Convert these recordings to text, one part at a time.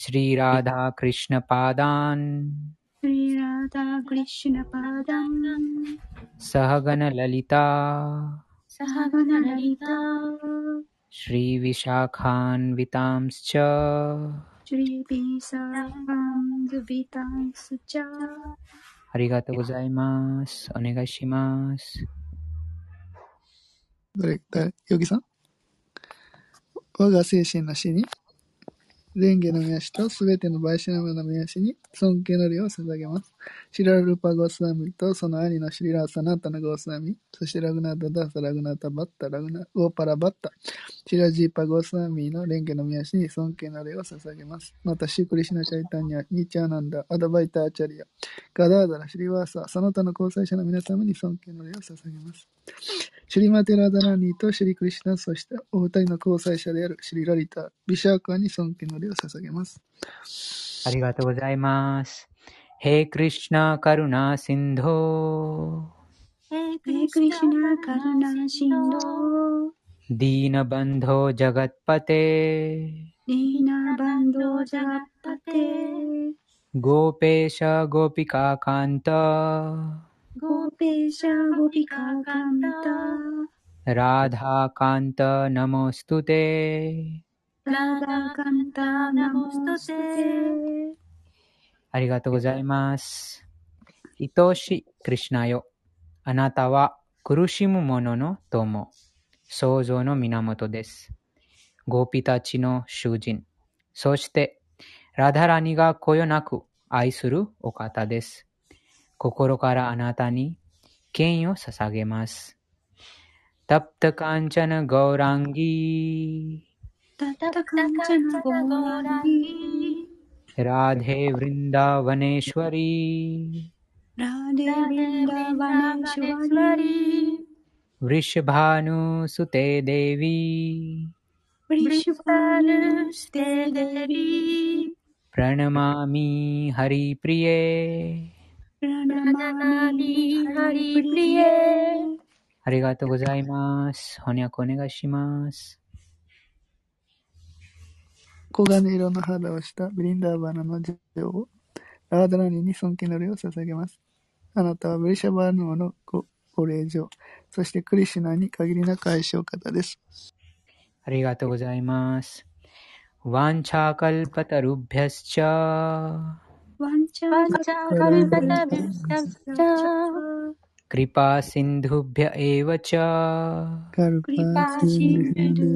श्री राधा कृष्ण पादान श्री राधा कृष्ण पादान सहगन ललिता सहगन ललिता श्रीराधा कृष्णपादान् श्रीराधा कृष्णपादान् सहगणललिता सहगणललिता श्रीविशाखान्वितांश्च श्रीविशाखान्वितांश्च हरिगातो गोजाइमास शिनाशिनी 蓮華の宮氏とすべてのバイシナムの宮氏に尊敬の礼を捧げます。シラルパゴスワミとその兄のシリラーサナタナゴスワミ、そしてラグナタダサラグナタバッタ、ラグナ、ゴーパラバッタ、シラジーパゴスワミの蓮華の宮氏に尊敬の礼を捧げます。また、シークリシナチャイタニア、ニチャーナンダ、アダバイターチャリア、ガダーダラ、シリワーサ、その他の交際者の皆様に尊敬の礼を捧げます。シュリマテラダラニーとシュリクリシュナ、そしてお二人の交際者であるシュリラリタ、ビシャーカーに尊敬の礼を捧げます。ありがとうございます。へクリシナカルナシンドヘイクリシナカルナシンドディーナバンドジャガッパテディーナバンドジャガッパテゴーペーシャゴーピカカンタगोपेश गोपिकाकान्त राधाकान्त नमोऽस्तु ते राधाकान्त नमोऽस्तु तेありがとうございます。愛しいクリシュナよ。あなたは苦しむ者の友、創造の源です。ゴーピたちの囚人、そしてラダラニがこよなく愛するお方です。心からあなたに敬意を捧げます。タプタカンチャナゴーランギタタカンチャナゴーラギラデヴリンダワネシュワリラデリンダバネシュワリ वृषभानुसुते देवीブリシュバヌステデビ प्रणमामि हरिप्रिये ありがとうございます。翻訳お願いします。黄金色の肌をしたブリンダーバナの女王、ラーダラニに尊敬の礼を捧げます。あなたはブリシャバーヌ王のごご令嬢、そしてクリシュナに限りなく愛しお方です。ありがとうございます。ワンチャカルパタルビャスチャーカルバタビスタスチャークリパシンド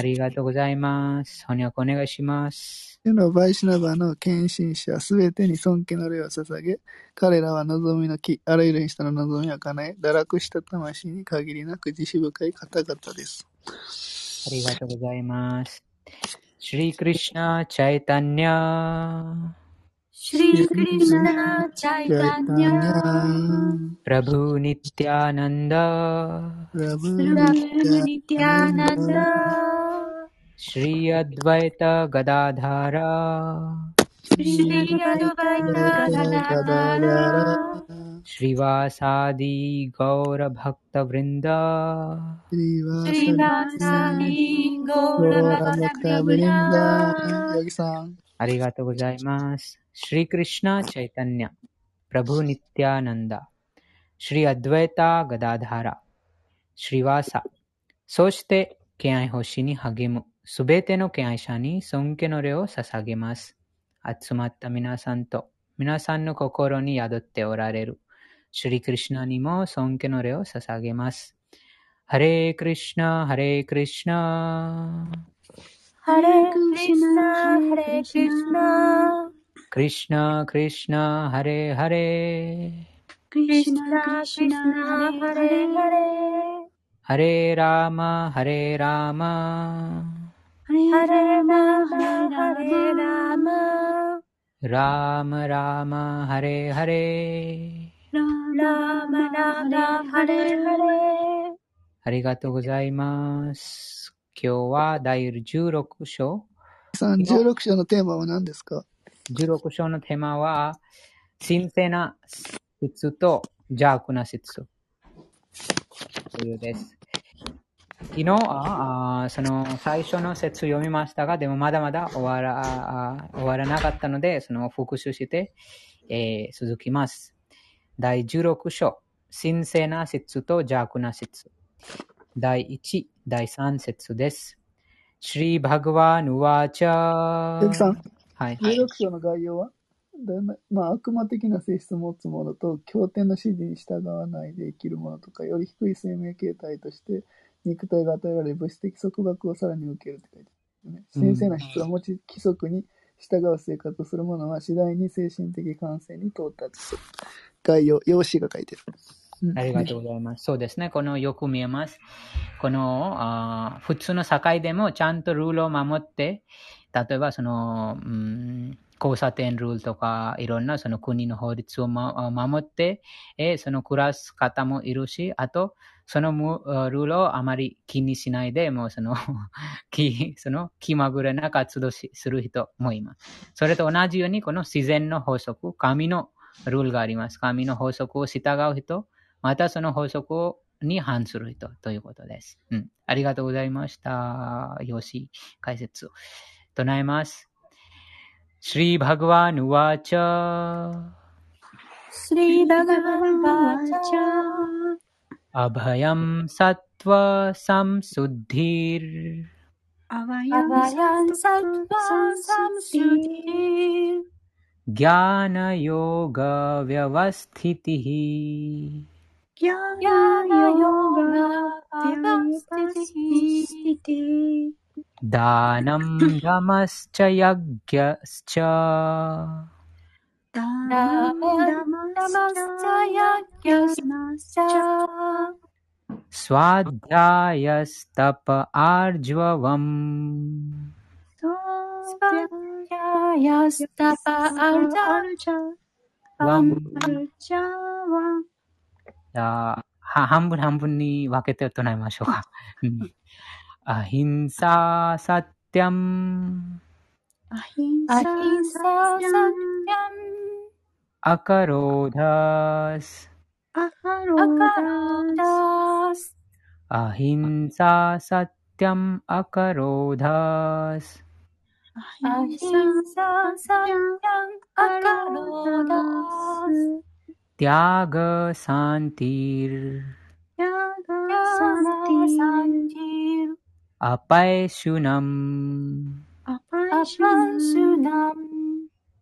ありがとうございます。翻訳お願いします。世のバイシナバの献身者すべてに尊敬の礼を捧げ、彼らは望みの木、あらゆる人の望みを叶え、堕落した魂に限りなく慈悲深い方々です。ありがとうございます。シュリークリシナ・チャイタニャシュリークリシナチャイタニャプラブニティアナンダプラブニティアナンダシュリーアドバイタ・ガダダラシュリーアドバす。べての敬愛者に尊敬の礼を捧げます。集まった皆さんと、皆さんの心に宿っておられる、シュリクリシナにも尊敬の礼を捧げます。ハレークリシナ、ハレークリシナ、ハレクリシナハレクリシナクリシナ、クリシナ、ハレーハレー。クリシナクリシナハレハレハレハレーラーマ、ハレーラーマ、ラマハレラマハレーハレー。ラマラマハレハレありがとうございます。今日は第16章、さん、16章のテーマは何ですか16章のテーマは、神聖な質と邪悪な質というです。昨日は、あーその最初の説読みましたが、でもまだまだ終わら終わらなかったので、その復習して、えー続きます。第16章、神聖な質と邪悪な質。第1、第3節です。シリバグワヌワチャヨギさん、はい。16章の概要は、まあ、悪魔的な性質を持つ者と、経典の指示に従わないで生きる者とか、より低い生命形態として、肉体が与えられ、物質的束縛をさらに受けるって書いてある、ね。うん神聖な質を持ち、規則に従う生活をする者は、次第に精神的感性に到達する。概要、用紙が書いてる。うんありがとうございます。そうですね。このよく見えます。このあー普通の社会でもちゃんとルールを守って、例えばその、うん、交差点ルールとか、いろんなその国の法律を、ま、守って、えーその暮らす方もいるし、あと、そのむあルールをあまり気にしないで、もうその、気、その気まぐれな活動しする人もいます。それと同じように、この自然の法則、神のルールがあります。神の法則を従う人、またその法則に反する人ということです。うん。ありがとうございました。よし、解説を唱えます。श्री भगवान उवाच श्रीभगवानुवाच अभयं सत्त्वसंशुद्धिर् अवयं सत्त्वा संशुद्धिर्। ज्ञानयोगव्यवस्थितिः। ज्ञानयोगव्यवस्थितिः। दानं दमश्च यज्ञश्च। स्वाध्यायस्तप आर्जवम् स्वाध्यायस्तप आर्जवम् は半分半分に分けて唱えましょうか。アヒンササティアム。アヒンササティアム。अकरोधस् अकरोधस् अहिंसा सत्यम अकरोधस् अहिंसा सत्यम् अकरोधस् त्याग शान्तिर्। अपैशुनम्। अपैशुनम्।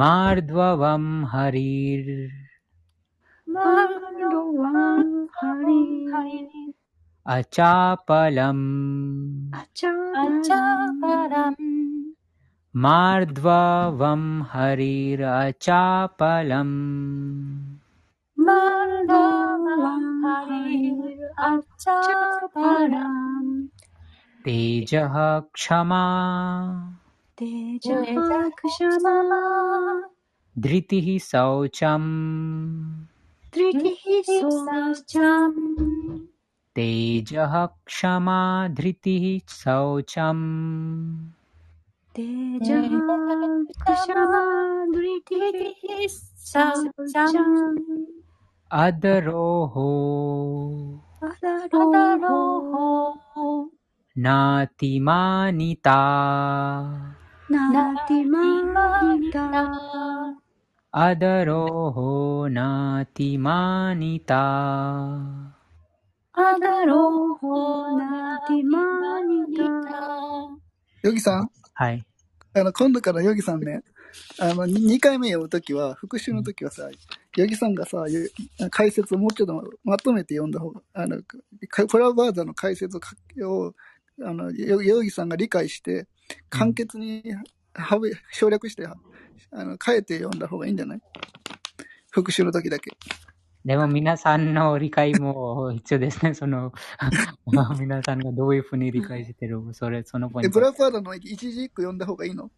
मार्द्ववं हरिर् अचापलम् मार्द्ववं हरिरचापलम् परम् मार्ध्वं तेज क्षमा। तेज क्षमा। धृति शौचम। धृतिः शौचम्। तेजः क्षमा धृति शौचम। तेज क्षमा धृति शौचम्। अदरोहो अदरोहो ナティマニタナティマニタアダロホナティマニタアダロホナティマニタヨギさん？はい。あの、今度からヨギさんね、あの、2回目読むときは、復習のときはさ、ヨギさんがさ、解説をもうちょっとまとめて読んだ方が、あの、コラワーザの解説をあの、ヨヨギさんが理解して、簡潔に省省略して、あの、変えて読んだ方がいいんじゃない？復習の時だけ。でも皆さんの理解も必要ですね。その、皆さんがどういうふうに理解してる、それ、そのポイで、ント。プラフパーダの一字一句読んだ方がいいの？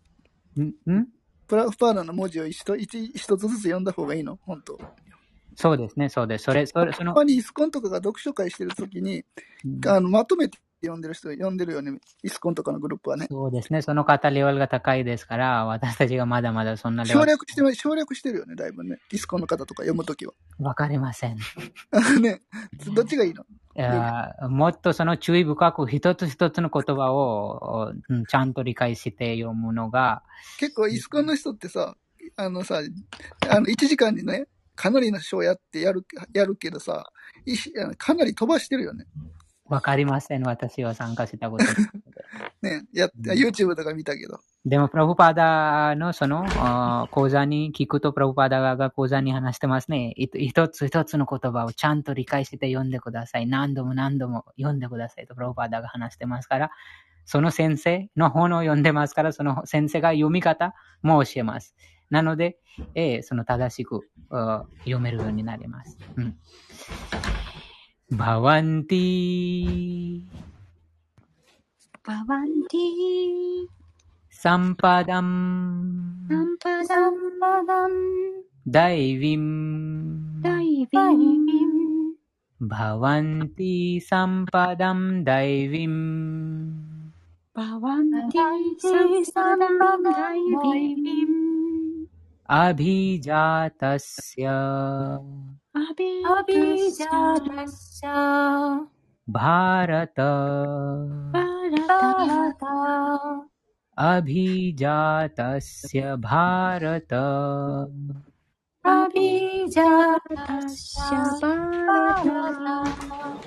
ん？ん？プラフパーダの文字を一一一つずつ読んだ方がいいの？本当。そうですね、そうです。それ、それ、その、他にイスコンとかが読書会してる時に、うんあの、まとめて読んでる人、読んでるよね。イスコンとかのグループはね。そうですね。その方レベルが高いですから、私たちがまだまだそんなレベル。省略して、省略してるよね、だいぶね。イスコンの方とか読むときは。わかりません。ね。どっちがいいの？いやもっとその注意深く一つ一つの言葉をうんちゃんと理解して読むのが、結構イスコンの人ってさ、あのさ、あの、1時間にね、かなりの章やってやる、やるけどさ、かなり飛ばしてるよね。わかりません。私は参加したことない ね。やっ、YouTube とか見たけど。でも、プラブパーダのそのあ講座に聞くと、プラブパーダが講座に話してますね。い一つ一つの言葉をちゃんと理解して読んでください。何度も何度も読んでくださいと、プラブパーダが話してますから、その先生の本を読んでますから、その先生が読み方も教えます。なので、えーその正しくあ読めるようになります。うん。भवन्ति। भवन्ति। सम्पदम्। सम्पदम् दैवीं दैवीं भवन्ति सम्पदं दैवीं भवन्ति सम्पदं दैवीम्। अभिजातस्य। अभी अभिजातस्य। भारत। भारत। अभिजातस्य भारत। अभिजातस्य भारत।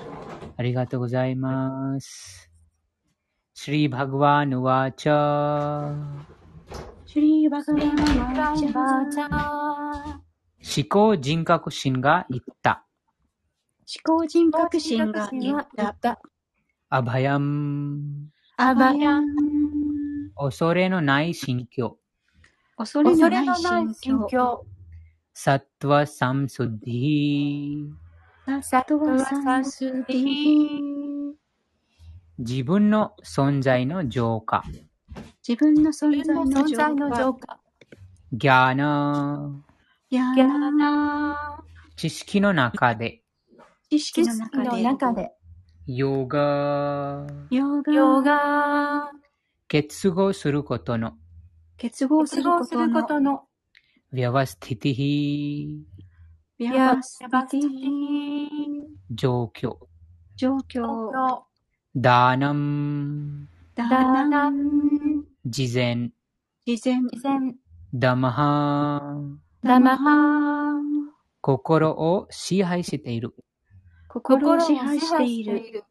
अरिगातो गोजाइमासु श्रीभगवानुवाच श्रीभगवानुवाच 思考人格心が言った。思考人格心が言った。アバヤン。アバヤン恐れのない心境。恐れ恐のないれのない心境。サットワサムスディ。サトワサンスディ自分の存在の浄化。自分の存在の浄化。ギャーナやギャラナ知識の中で。知識のの中で。中でヨガ。ヨガ。ヨガ結合することの。結合するることの。ヴィアワスティティヒ。ビヤアバステバスティィ状況。状況。ダーナム。ダダナナン。事前。事前。自然ダマハ。ダマハ心を支配している。心を支配し支配ている。している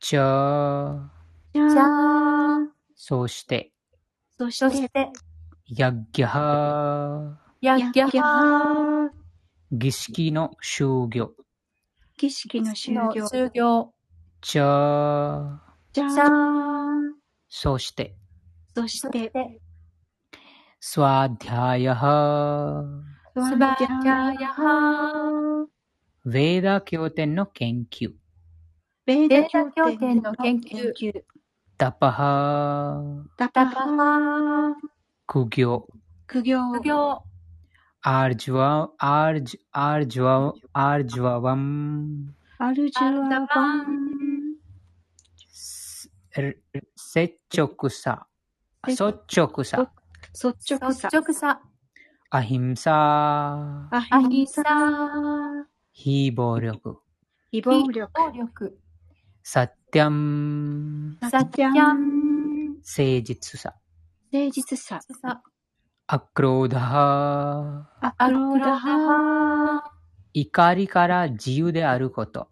じゃあ、じゃあ、あそして、そし、ててヤッギャハ。ヤッギャやっぎゃハー。儀式の終業。儀式の終の了。終了じゃあ、じゃあ、あそして、そしててスワディアヤハ。スバジャヤハヴェーダ経典の研究。ベーダベーダ経経典の研究究。ダパハ。ダパハ苦行。苦行。苦行アージュワ、アージュ、アージュワ、アージュワワン。アルジュアバン。接直さ。率直さ。率直さ。率直さアヒンサ。アアヒサ非暴力。非暴力。暴力サッティャン。サティャン誠実さ。誠実さ。さアクローダハ。アアクローダダハ。ハ怒りから自由であること。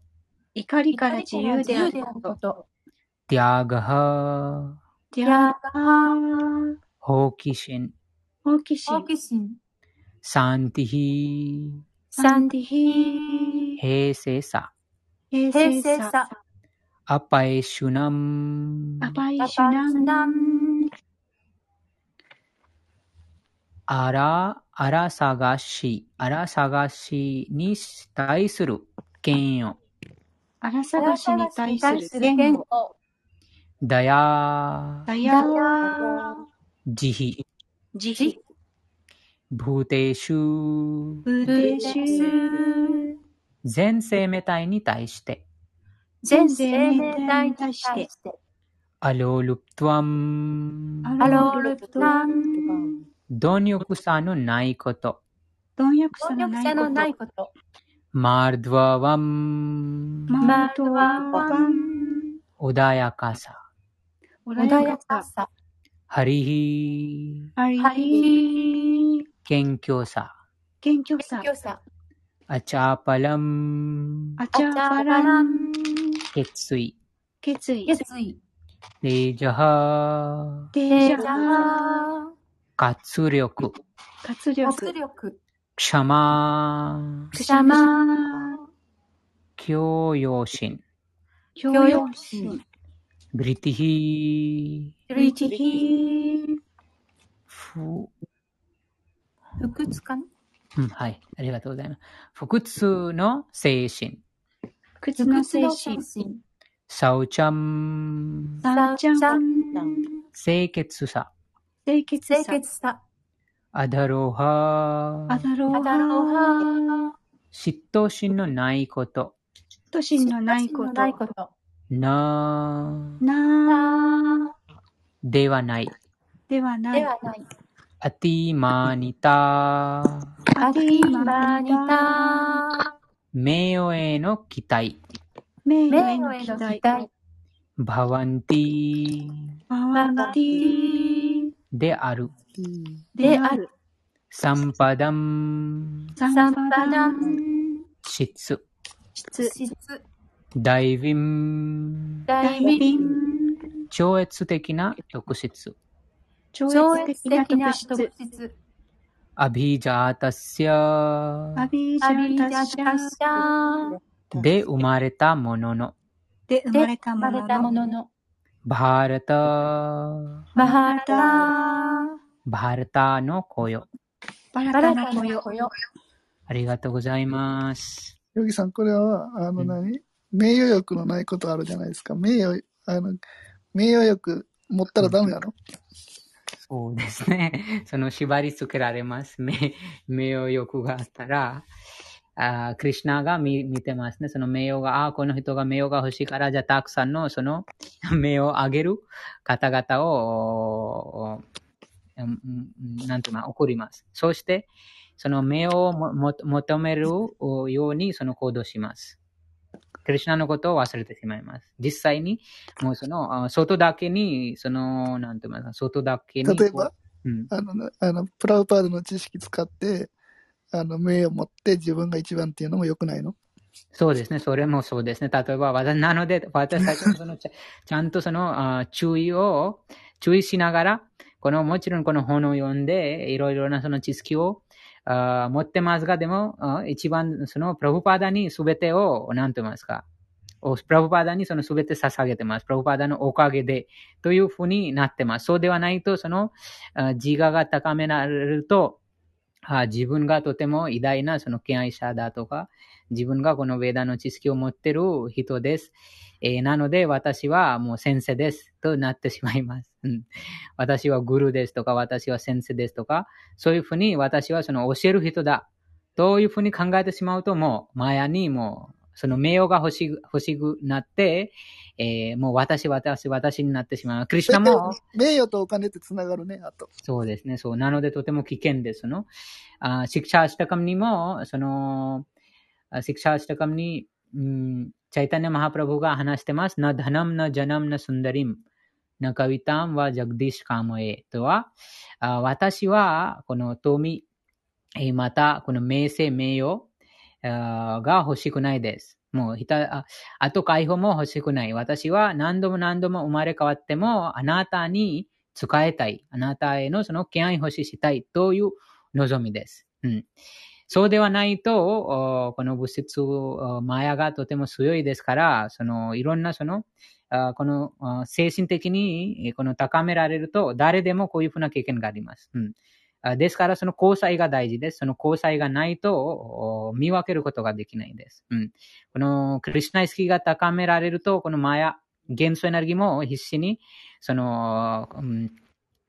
怒りから自由であるこ。こととティアガハ。ティアヤハ好奇心。好奇心好。奇心サンティヒ。サンディヒ平静さ。平平静さ。アパエシュナンアパイパシュナン、ナン、アラ、アラ探し、アラ探しに対する嫌悪。あら探しに対する言言語、語、ダヤ、ダヤ、慈悲、慈悲、ブーテーシュ、ブーテシュ、全生命体に対して、全生命体に対して、アロールプトワン、アアロールプタン、貪欲さのないこと、貪欲さのなないいここと、マードワワン、と、ママートーワワワン、穏やかさ、穏穏やかさ、ハリヒ、ハリハリ謙虚さ、謙虚さ、強さ、アチャーパラン、アチャーパラン、決意、決意、決意、レージャハ、デデジャー。ジャー、ー、活力、活活力、力、クシャマ、クシャマー、教養心、教養心心、ブリティヒ、ルイティヒふ、不屈かな？うん、はい、ありがとうございます。不屈の精神、不屈の精神、サウチャン、サウチャン、清潔さ、清潔清さ、潔さ、アダロハ、アダロアダロハ、嫉妬心のないこと、都心のないこと、なな、なではない、ではない、ではない。アティマニタ、アティマニタ、名誉への期待、名誉へ名誉へのの期待。バワンティバワンティである、である、サンパダン、サンサンパダン。パダン、質、質、質、ダイビン、ダ大イビン、ビン、超越的な特質、超超越越的な的な特特質、質、アビジャータシャアビージアビジャャタシャャで生まれたものの、で生でまれたものの、バーラタ、バハバタ、バーラタの子よ。バラバラタタの子よ。ありがとうございます。ヨギさん、これは、あのうん。何、名誉欲のないことあるじゃないですか。名誉、あの、名誉欲持ったらダメなの、そうですね。その縛り付けられます。名名誉欲があったら、あクリュナが見見てますね。その名誉が、ああ、この人が名誉が欲しいから、じゃあたくさんのその 名誉をあげる方々を、なんていうの、怒ります。そして、その名誉をもも求めるようにその行動します。クリュナのことを忘れてしまいます。実際に、もうその、あ外だけに、その、なんて言いますか、外だけに。例えば、うん、あのね、あの、プラウパードの知識使って、あの、名誉持って自分が一番っていうのも良くないの？そうですね。それもそうですね。例えば、私なので、私たちもそのちゃ ちゃんとそのあ注意を、注意しながら、この、もちろんこの本を読んで、いろいろなその知識をあ持ってますが、でも、一番そのプラブパダに全てを、なんて言いますか、プラブパダにその全て捧げてます。プラブパダのおかげで、というふうになってます。そうではないと、その、自我が高められると、自分がとても偉大なその敬愛者だとか、自分がこのベーダの知識を持ってる人です。えーなので私はもう先生ですとなってしまいます。うん私はグルですとか、私は先生ですとか、そういうふうに私はその教える人だというふうに考えてしまうともう、マヤにもう、その名誉が欲しく欲しくなって、えーもう私、私、私になってしまう。クリシュナも、名誉とお金ってつながるね、あと。そうですね。そう。なのでとても危険ですの。あシクシャーシタカムにも、その、あシクシャーシタカムに、チャイタニ・マハプラブが話してます。な、ダナム、な、ジャナム、な、スンダリム、な、カビタムは、ジャグディッシュ・カムエとは、私は、この富、えーまた、この名声、名誉が欲しくないです。もうひた、あと解放も欲しくない。私は何度も何度も生まれ変わっても、あなたに使いたい。あなたへのその敬愛欲ししたいという望みです。うん。そうではないと、この物質、マヤがとても強いですから、そのいろんなその、この精神的にこの高められると、誰でもこういうふうな経験があります。うんですから、その交際が大事です。その交際がないと見分けることができないです。うん、このクリュナ意識が高められると、このマヤ、元素エネルギーも必死に、その、うん、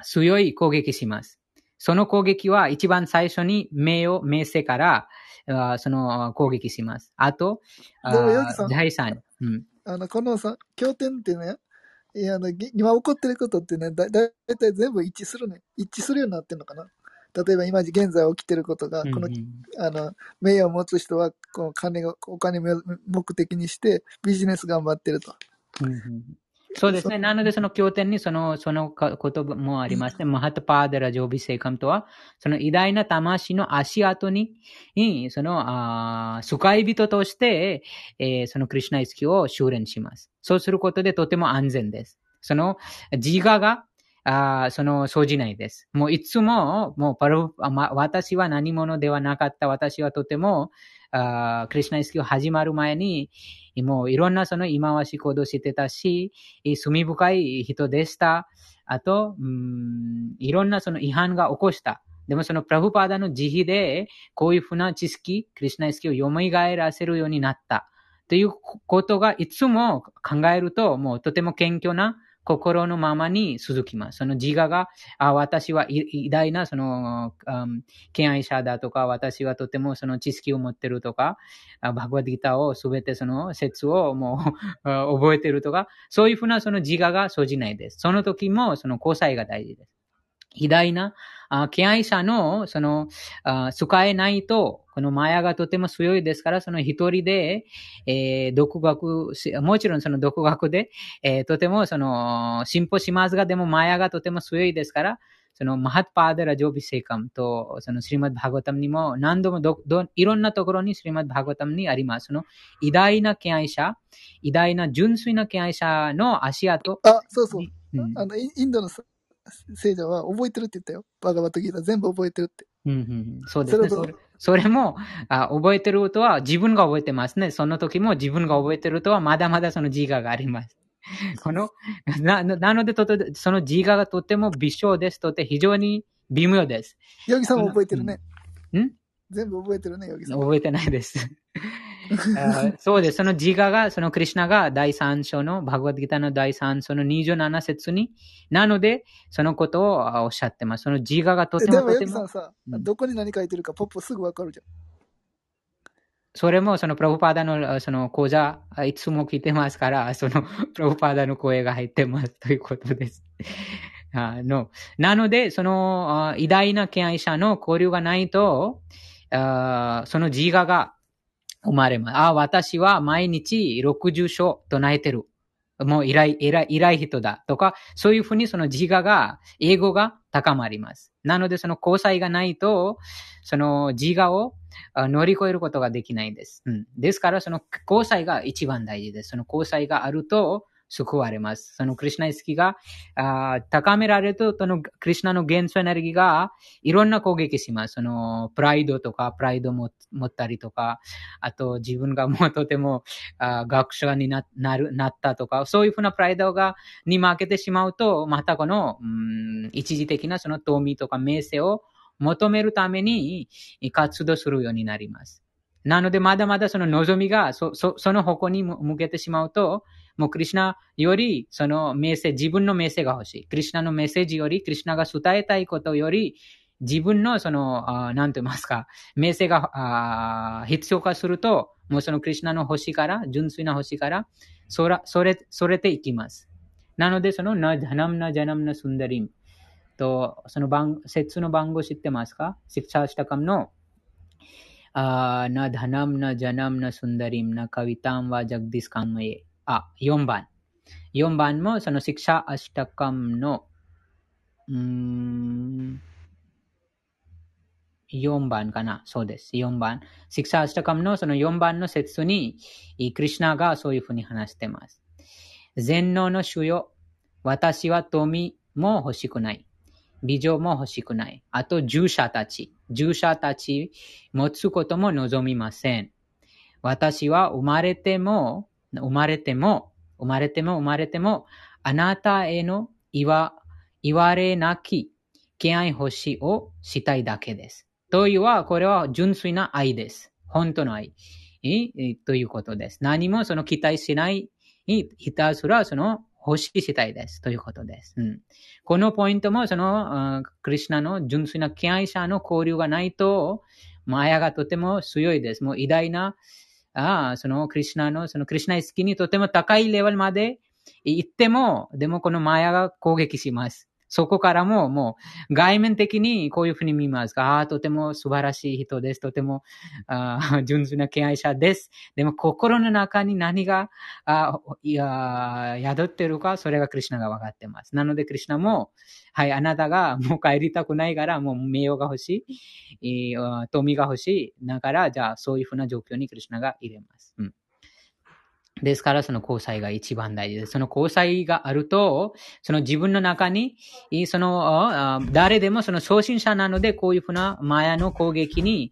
強い攻撃します。その攻撃は一番最初に名誉、名声から、その攻撃します。あと、財産。うん、あの、このさ、経典ってね、いや、あの、今起こってることってね、だ、だいたい全部一致するね。一致するようになってるのかな。例えば今現在起きてることが、この、うんうん、あの、名誉を持つ人は、この金が、お金を目的にしてビジネス頑張ってると。うんうんそうですね。なので、その経典にその、そのこともありまして、マハタパーダラジョビセイカムとは、その偉大な魂の足跡に、その、あ使い人として、えー、そのクリュナイスキを修練します。そうすることでとても安全です。その自我があその、生じないです。もういつも、もうパル、ま、私は何者ではなかった。私はとても、あクリュナイスキを始まる前に、もういろんなその今はし行動してたし、罪深い人でした。あと、うん、いろんなその違反が起こした。でもそのプラブパーダの慈悲で、こういうふうな知識、クリュナイスキを蘇らせるようになった。ということがいつも考えると、もうとても謙虚な心のままに続きます。その自我が、あ私は偉大なその、うん、敬愛者だとか、私はとてもその知識を持ってるとか、バグワディタをすべてその説をもう 覚えてるとか、そういうふうなその自我が生じないです。その時もその交際が大事です。偉大な、あ敬愛者の、その、あ使えないと、このマヤがとても強いですから、その一人で、えー、独学、もちろんその独学で、えー、とてもその、進歩しますが、でもマヤがとても強いですから、その、マハッパーデラジョビセイカムと、その、スリマッバーガタムにも、何度もど、ど、いろんなところにスリマッバーガタムにあります。その、偉大な敬愛者、偉大な純粋な敬愛者の足跡。あ、そうそう。うん、あの、インドの聖者は覚えてるって言ったよ。バガバットギータ全部覚えてるって。うんうん、そうですね。それそれもあ、覚えてるとは自分が覚えてますね。その時も自分が覚えてるとはまだまだその自我があります。この、な、なのでとて、その自我がとても微小です。とて非常に微妙です。ヨギさんも覚えてるね。ん全部覚えてるね、ヨギさん。覚えてないです。そうです。その自我が、そのクリュナが第3章の、バグワッドギターの第3章の27節に、なので、そのことをおっしゃってます。その自我がとてもとても。でも、さんさ、うん、どこに何書いてるか、ポップすぐわかるじゃん。それも、そのプロフパーダの、その講座、いつも聞いてますから、そのプロフパーダの声が入ってますということです。あのなので、その偉大な敬愛者の交流がないと、あその自我が生まれます。あ、私は毎日60章唱えてる。もう偉い、偉い、偉い人だとか、そういうふうにその自我が、英語が高まります。なのでその交際がないと、その自我を乗り越えることができないんです。うん。ですからその交際が一番大事です。その交際があると、救われます。そのクリュナ意識があ高められると、そのクリュナの元素エネルギーがいろんな攻撃します。そのプライドとか、プライドも持ったりとか、あと自分がもうとてもあ学者にななるなったとか、そういうふうなプライドがに負けてしまうと、またこの、うん、一時的なその富とか名声を求めるために活動するようになります。なので、まだまだその望みがそ、そ、その方向に向けてしまうと、もうクリュナより、そのメッセージ、自分のメッセージが欲しい。クリュナのメッセージより、クリュナが伝えたいことより、自分のその、あなんと言いますか、メッセージがあ必要化すると、もうそのクリュナの星から、純粋な星から、そら、それ、それていきます。なので、その、な、ダナムナ、ジャナムナ、スンダリム。と、その番、説の番号知ってますか？シクチャーシタカムの、あな、ダナムナ、ジャナムナ、スンダリム、な、カビタンは、ジャグディスカンマエ。あ、4番。4番もそのシクシャアシタカムの、うん、4番かなそうです。4番。シクシャアシタカムのその4番の説に、クリュナがそういうふうに話してます。全能の主よ、私は富も欲しくない。美女も欲しくない。あと、従者たち。従者たち持つことも望みません。私は生まれても、生まれても、生まれても生まれても、あなたへの言わ、言われなき敬愛欲しをしたいだけです。というは、これは純粋な愛です。本当の愛。ということです。何もその期待しない、ひたすらその欲しいしたいです。ということです。うん、このポイントも、その、クリュナの純粋な敬愛者の交流がないと、マヤがとても強いです。もう偉大な、ああそのクリュナの、そのクリュナ意識にとても高いレベルまで行っても、でもこのマヤが攻撃します。そこからももう外面的にこういうふうに見ますが、ああ、とても素晴らしい人です。とてもあ 純粋な敬愛者です。でも心の中に何があいや宿ってるか、それがクリュナが分かってます。なのでクリュナも、はい、あなたがもう帰りたくないから、もう名誉が欲しい、富が欲しい。だから、じゃあそういうふうな状況にクリュナが入れます。うんですから、その交際が一番大事です。その交際があると、その自分の中に、その、誰でもその初心者なので、こういうふうなマヤの攻撃に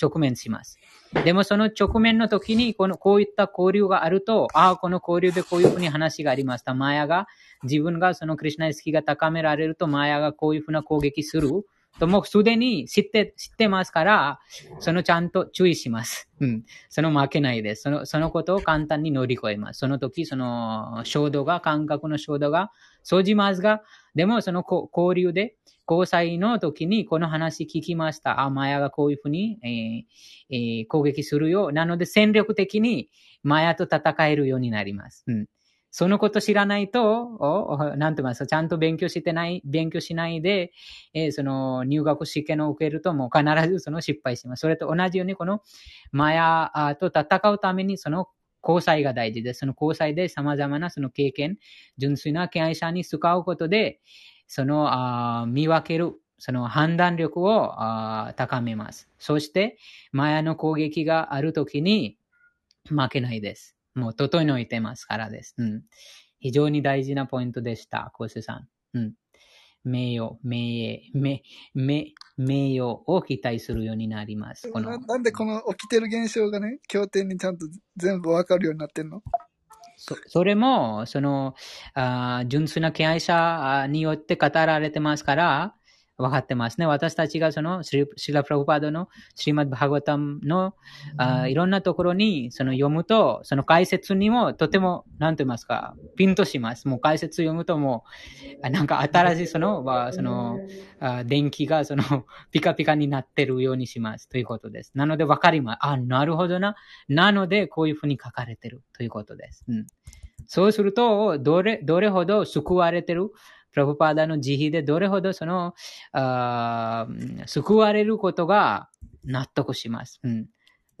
直面します。でもその直面の時に、この、こういった交流があると、ああ、この交流でこういうふうに話がありました。マヤが、自分がそのクリュナ意識が高められると、マヤがこういうふうな攻撃する。ともうすでに知って、知ってますから、そのちゃんと注意します。うん。その負けないです。その、そのことを簡単に乗り越えます。その時、その衝動が、感覚の衝動が生じますが、でもその交流で、交際の時にこの話聞きました。あ、マヤがこういうふうに、えーえー、攻撃するよ。なので戦力的にマヤと戦えるようになります。うん。そのこと知らないと、なんて言いますか、ちゃんと勉強してない、勉強しないで、えー、その入学試験を受けるともう必ずその失敗します。それと同じように、このマヤと戦うためにその交際が大事です。その交際で様々なその経験、純粋な敬愛者に使うことで、そのあ見分ける、その判断力をあ高めます。そして、マヤの攻撃があるときに負けないです。もう整えてますからです。うん。非常に大事なポイントでした、コースさん。うん。名誉、名誉、名、名誉を期待するようになります。このなんでこの起きてる現象がね、経典にちゃんと全部わかるようになってんの？そそれも、そのあ、純粋な敬愛者によって語られてますから、分かってますね。私たちがそのシラ・プラグパードのシリマッバハガタムの、あいろんなところにその読むと、その解説にもとても、なんと言いますか、ピンとします。もう解説読むともう、なんか新しいその、その、あ電気がその、ピカピカになってるようにします。ということです。なので分かります。あ、なるほどな。なので、こういうふうに書かれてるということです。うん、そうすると、どれ、どれほど救われてるプラブパーダの慈悲でどれほどその、あ救われることが納得します。うん。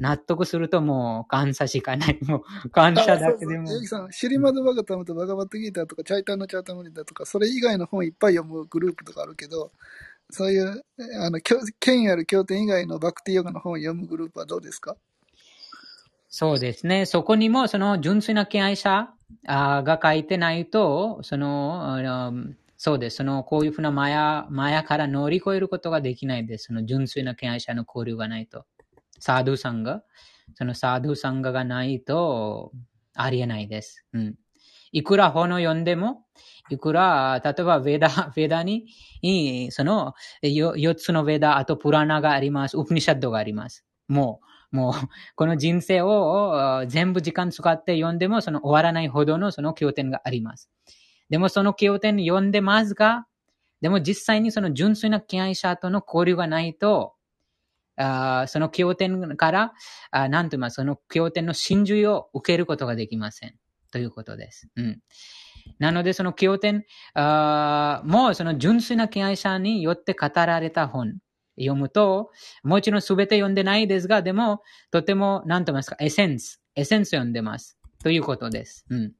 納得するともう感謝しかない。もう感謝だけでも。そうそうさん、シリマドバガタムとバガバットギーターとか、チャイタンのチャータムリタとか、それ以外の本いっぱい読むグループとかあるけど、そういう、あの、権威ある経典以外のバクティヨガの本を読むグループはどうですかそうですね。そこにも、その純粋な敬愛者が書いてないと、その、そうです。その、こういうふうなマヤ、マヤから乗り越えることができないです。その純粋な敬愛者の交流がないと。サードサンガ、そのサードサンガがないと、ありえないです。うん。いくら本を読んでも、いくら、例えば、ヴェダ、ヴェダに、その、4つのヴェダ、あとプラナがあります。ウプニシャッドがあります。もう、もう、この人生を全部時間使って読んでも、その終わらないほどのその経典があります。でもその経典読んでますが、でも実際にその純粋な敬愛者との交流がないと、あその経典から、あなんと言います、その経典の真珠を受けることができません。ということです。うん。なので、その経典、あもうその純粋な敬愛者によって語られた本、読むと、もちろん全て読んでないですが、でも、とても、なんと言いますか、エッセンス、エッセンス読んでます。ということです。うん。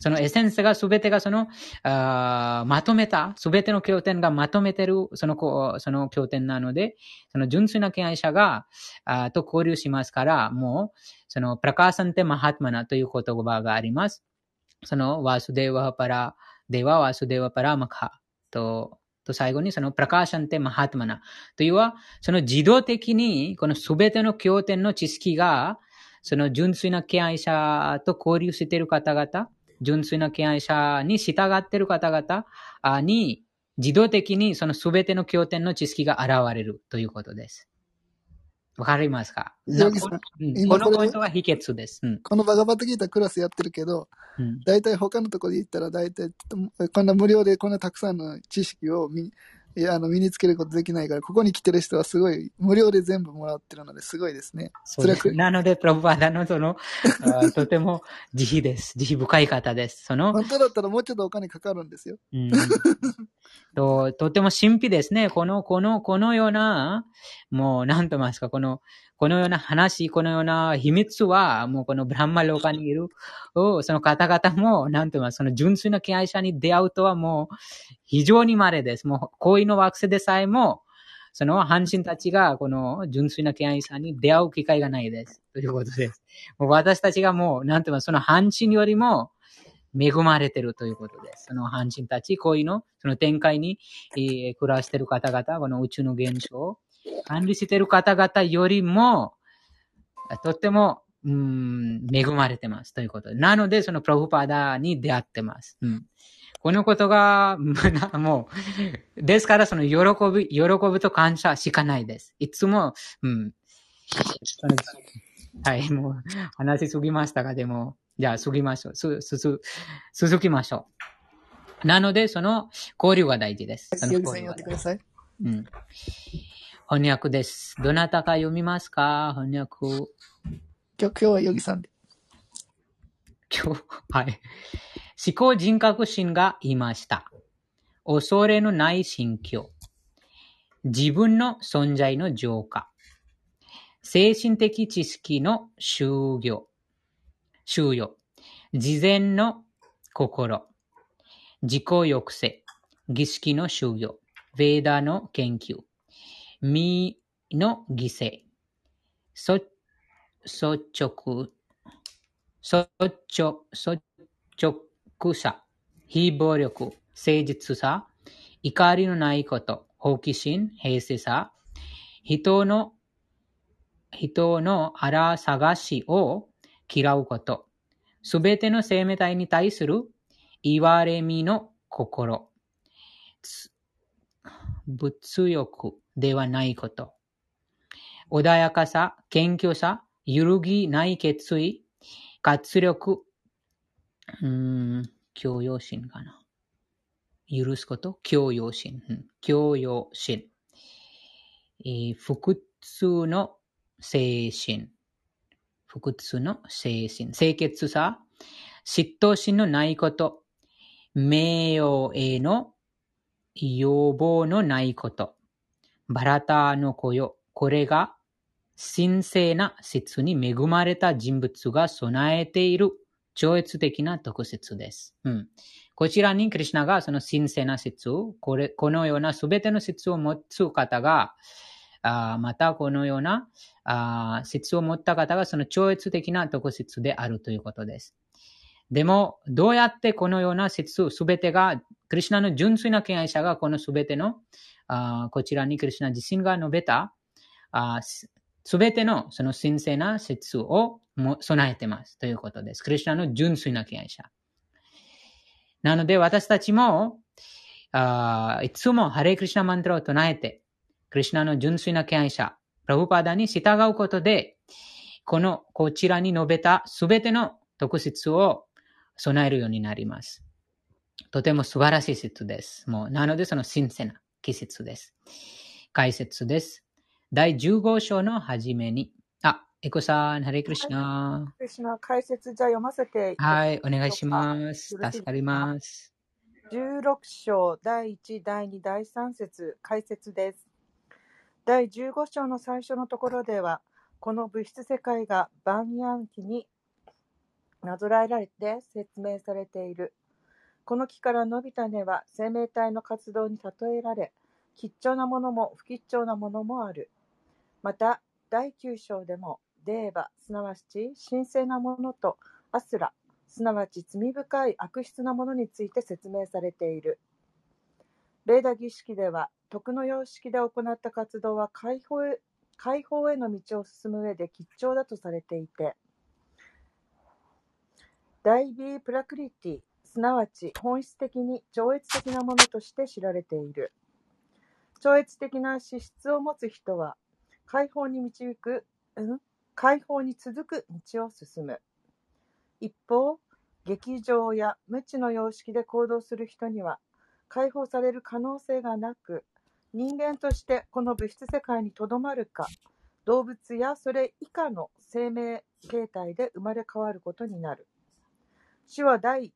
そのエッセンスが全てがその、あまとめた、全ての経典がまとめてる、その、その経典なので、その純粋な敬愛者が、あと交流しますから、もう、その、プラカーサンテマハトマナという言葉があります。その、ワスデワパラ、デワワスデワパラマカと、と最後にそのプラカーシャンテマハトマナ。というは、その自動的にこのすべての経典の知識が、その純粋な敬愛者と交流している方々、純粋な敬愛者に従っている方々に、自動的にそのすべての経典の知識が現れるということです。わかりますか？このポイントは秘訣です。このバガバットギータクラスやってるけど、大体他のところで言ったら、大体こんな無料でこんなたくさんの知識を見いや、あの、身につけることできないから、ここに来てる人はすごい、無料で全部もらってるので、すごいですね。そうです。なので、プロバダのその、とても慈悲です。慈悲深い方です。その、本当だったらもうちょっとお金かかるんですよ。うん、ととても神秘ですね。この、この、このような、もう、なんと言いますか、この、このような話、このような秘密は、もうこのブランマローカにいる、その方々も、なんと言いますその純粋な敬愛者に出会うとはもう、非常に稀です。もう、恋の惑星でさえも、その半身たちが、この純粋な敬愛者に出会う機会がないです。ということです。もう私たちがもう、なんていますその半身よりも、恵まれてるということです。その半身たち、恋の、その展開に、えー、暮らしてる方々、この宇宙の現象管理している方々よりも、とっても、うん、恵まれてます。ということなので、そのプロフパダに出会ってます。うん、このことが、もう、ですから、その喜び、喜ぶと感謝しかないです。いつも、うん。はい、もう、話しすぎましたが、でも、じゃあ、過ぎましょう。す、す、す、続きましょう。なので、その交流が大事です。その交流が大事。うん。翻訳です。どなたか読みますか？翻訳。今日、今日はヨギさんで。今日、はい。思考人格心がいました。恐れのない心境。自分の存在の浄化。精神的知識の修行。収容。事前の心。自己抑制。儀式の修行。ヴェーダの研究。身の犠牲。率直、率直、率直さ、非暴力、誠実さ、怒りのないこと、好奇心、平静さ、人の、人の荒探しを嫌うこと、すべての生命体に対する言われみの心、物欲、ではないこと。穏やかさ、謙虚さ、揺るぎない決意、活力、うん、教養心かな。許すこと、教養心。うん、教養心。えー、複数の精神。複数の精神。清潔さ、嫉妬心のないこと。名誉への要望のないこと。バラタの子よ。これが神聖な説に恵まれた人物が備えている超越的な特質です。うん、こちらにクリュナがその神聖な説、これこのような全ての説を持つ方が、あまたこのようなあ説を持った方がその超越的な特質であるということです。でも、どうやってこのような説すべてが、クリュナの純粋な敬愛者がこのすべてのあこちらにクリュナ自身が述べた、すべてのその神聖な説を備えてますということです。クリュナの純粋な敬愛者。なので私たちも、あいつもハレクリシナマントラを唱えて、クリュナの純粋な敬愛者、プラブパダに従うことで、この、こちらに述べたすべての特質を備えるようになります。とても素晴らしい説です。もう、なのでその神聖な季節です。解説です。第15章の初めに、あ、エコさん、ハレクリシナ。クリシナ、解説じゃ読ませてはい、お願いします。助かります。16章第1、第2、第3節解説です。第15章の最初のところでは、この物質世界がバンヤン期になぞらえられて説明されている。この木から伸びた根は生命体の活動に例えられ、吉祥なものも不吉祥なものもある。また、第9章でも、デーバ、すなわち神聖なものとアスラ、すなわち罪深い悪質なものについて説明されている。ベーダ儀式では、徳の様式で行った活動は解放へ解放への道を進む上で吉兆だとされていて、大ビープラクリティ、なわち本質的に超越的なものとして知られている。超越的な資質を持つ人は、解放に導く、うん？解放に続く道を進む。一方、劇場や無知の様式で行動する人には、解放される可能性がなく、人間としてこの物質世界にとどまるか、動物やそれ以下の生命形態で生まれ変わることになる。主は第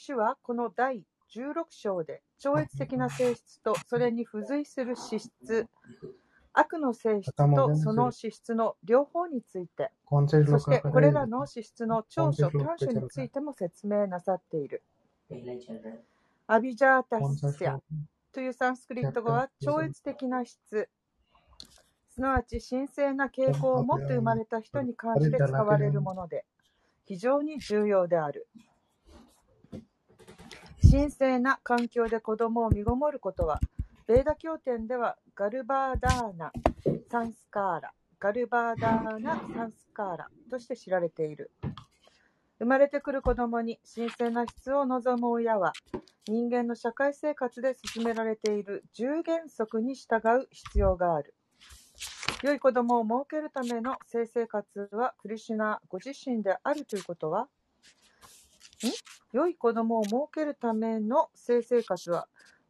主はこの第16章で超越的な性質とそれに付随する資質。悪の性質とその資質の両方について。そしてこれらの資質の長所短所についても説明なさっている。アビジャータスヤというサンスクリット語は超越的な質。すなわち神聖な傾向を持って生まれた人に関して使われるもので非常に重要である。神聖な環境で子供を身ごもることは、ベーダ経典ではガルバーダーナ・サンスカーラ、ガルバーダーナ・サンスカーラとして知られている。生まれてくる子供に神聖な質を望む親は、人間の社会生活で進められている10原則に従う必要がある。良い子供を設けるための性生活はクリシュナご自身であるということは、良い子供を設けるための性生活は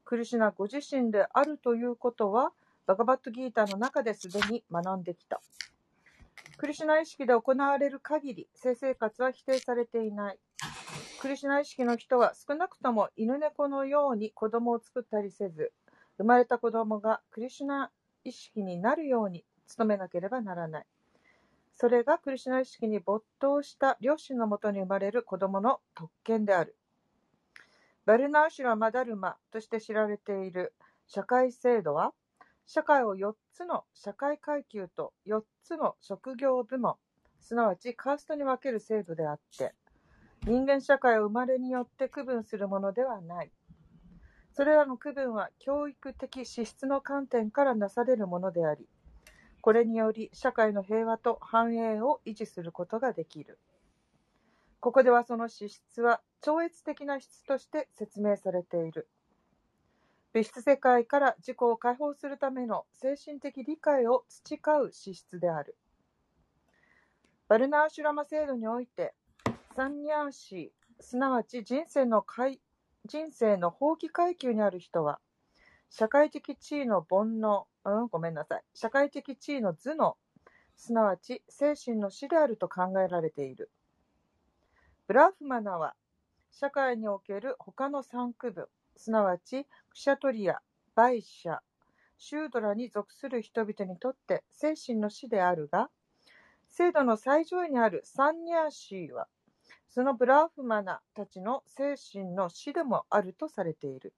クリシュナご自身であるということは、バガバットギーターの中ですでに学んできた。クリシュナ意識で行われる限り、性生活は否定されていない。クリシュナ意識の人は少なくとも犬猫のように子供を作ったりせず、生まれた子供がクリシュナ意識になるように努めなければならない。それがクリシュナ意識に没頭した両親のもとに生まれる子供の特権である。バルナーシュラ・マダルマとして知られている社会制度は、社会を4つの社会階級と4つの職業部門、すなわちカーストに分ける制度であって、人間社会を生まれによって区分するものではない。それらの区分は教育的資質の観点からなされるものであり、これにより社会の平和と繁栄を維持することができる。ここではその資質は超越的な質として説明されている。物質世界から自己を解放するための精神的理解を培う資質である。バルナーシュラマ制度において、サンニャーシー、すなわち人生の階人生の法規階級にある人は、社会的地位の煩悩、うん、ごめんなさい、社会的地位の頭脳、すなわち精神の死であると考えられている。ブラフマナは、社会における他の三区分、すなわちクシャトリア、バイシャ、シュードラに属する人々にとって精神の死であるが、制度の最上位にあるサンニャーシーは、そのブラフマナたちの精神の死でもあるとされている。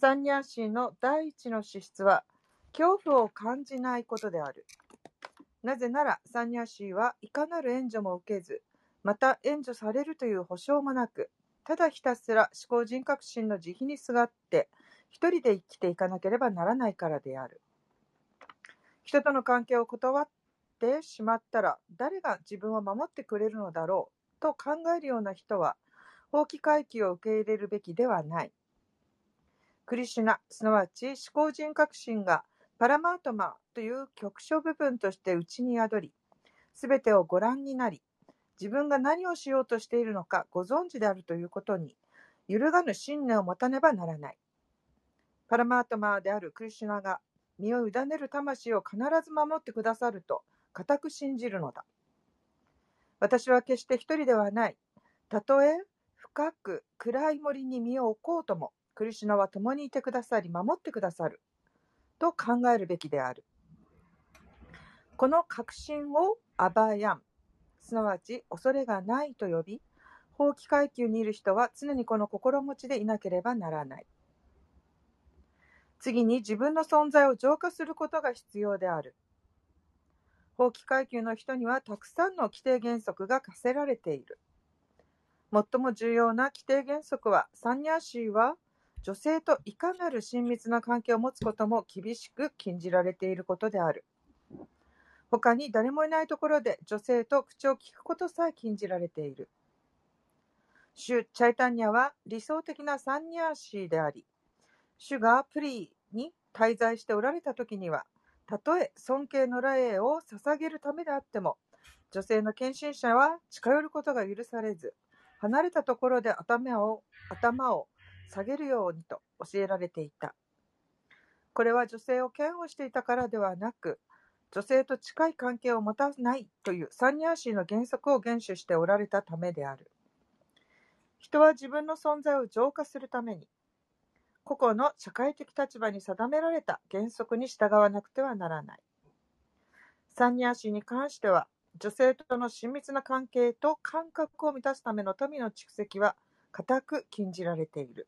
サンニャーシーの第一の資質は、恐怖を感じないことである。なぜなら、サンニャーシーはいかなる援助も受けず、また援助されるという保証もなく、ただひたすら思考人格心の慈悲にすがって、一人で生きていかなければならないからである。人との関係を断ってしまったら、誰が自分を守ってくれるのだろうと考えるような人は、放棄回帰を受け入れるべきではない。クリシュナ、すなわち思考人格心がパラマートマという局所部分として内に宿り、すべてをご覧になり、自分が何をしようとしているのかご存知であるということに、揺るがぬ信念を持たねばならない。パラマートマーであるクリシュナが身を委ねる魂を必ず守ってくださると固く信じるのだ。私は決して一人ではない。たとえ深く暗い森に身を置こうとも、クリシュナは共にいてくださり守ってくださると考えるべきである。この確信をアバヤン、すなわち恐れがないと呼び、法規階級にいる人は常にこの心持ちでいなければならない。次に自分の存在を浄化することが必要である。法規階級の人にはたくさんの規定原則が課せられている。最も重要な規定原則は、サンニャーシーは女性といかなる親密な関係を持つことも厳しく禁じられていることである。他に誰もいないところで女性と口を聞くことさえ禁じられている。主チャイタンニャは理想的なサンニャーシーであり、主がプリーに滞在しておられた時には、たとえ尊敬の礼を捧げるためであっても、女性の献身者は近寄ることが許されず、離れたところで頭を頭を下げるようにと教えられていた。これは女性を嫌悪していたからではなく、女性と近い関係を持たないというサンニャーシーの原則を厳守しておられたためである。人は自分の存在を浄化するために、個々の社会的立場に定められた原則に従わなくてはならない。サンニャーシーに関しては、女性との親密な関係と感覚を満たすための富の蓄積は固く禁じられている。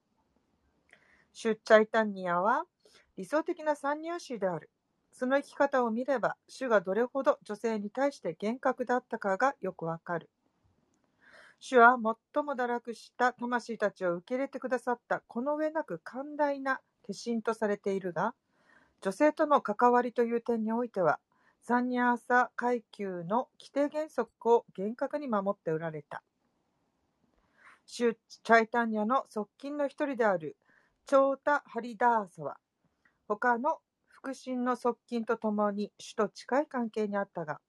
シュッチャイタンニアは理想的なサンニャーシーである。その生き方を見れば、主がどれほど女性に対して厳格だったかがよくわかる。主は最も堕落した魂たちを受け入れてくださったこの上なく寛大な化身とされているが、女性との関わりという点においては、サンニャーサ階級の規定原則を厳格に守っておられた。シュ・チャイタンニャの側近の一人であるチョータ・ハリダーサは、他の腹心の側近と共に主と近い関係にあったが、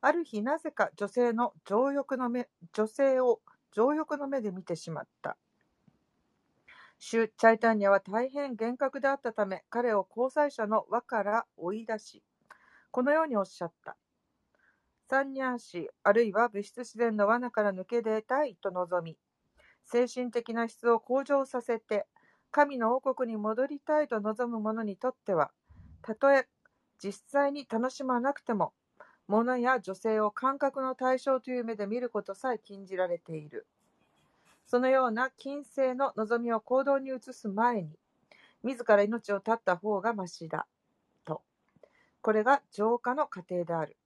ある日なぜか女性の情欲の目、女性を情欲の目で見てしまった。シュ・チャイタンニャは大変厳格であったため、彼を交際者の輪から追い出し、このようにおっしゃった。サンニャーシ、あるいは物質自然の罠から抜け出たいと望み、精神的な質を向上させて、神の王国に戻りたいと望む者にとっては、たとえ実際に楽しまなくても、物や女性を感覚の対象という目で見ることさえ禁じられている。そのような金星の望みを行動に移す前に、自ら命を絶った方がましだ。と。これが浄化の過程である。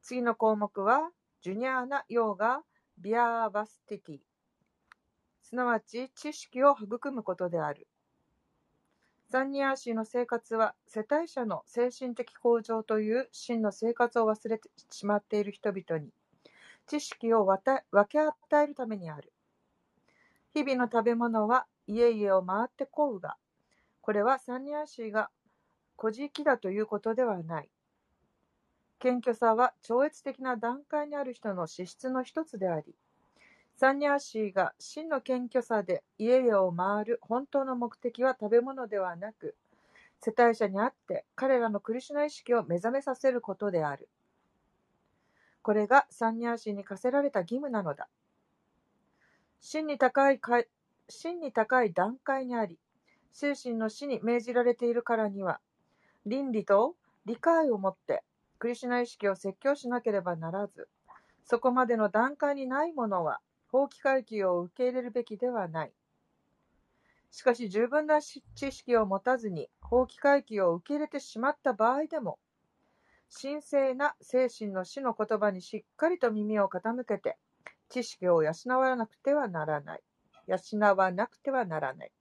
次の項目は、ジュニアーナ・ヨーガ・ビアーバスティティ。すなわち知識を育むことである。サンニアーシーの生活は、世帯者の精神的向上という真の生活を忘れてしまっている人々に、知識を分け与えるためにある。日々の食べ物は家々を回ってこうが、これはサンニアーシーが孤児だということではない。謙虚さは超越的な段階にある人の資質の一つであり、サンニャーシーが真の謙虚さで家々を回る本当の目的は食べ物ではなく、世帯者にあって彼らのクリシナ意識を目覚めさせることである。これがサンニャーシーに課せられた義務なのだ。真に高い真に高い段階にあり、精神の死に命じられているからには、倫理と理解をもってクリシナ意識を説教しなければならず、そこまでの段階にないものは法規階級を受け入れるべきではない。しかし十分な知識を持たずに法規階級を受け入れてしまった場合でも、神聖な精神の死の言葉にしっかりと耳を傾けて、知識を養わなくてはならない。養わなくてはならない。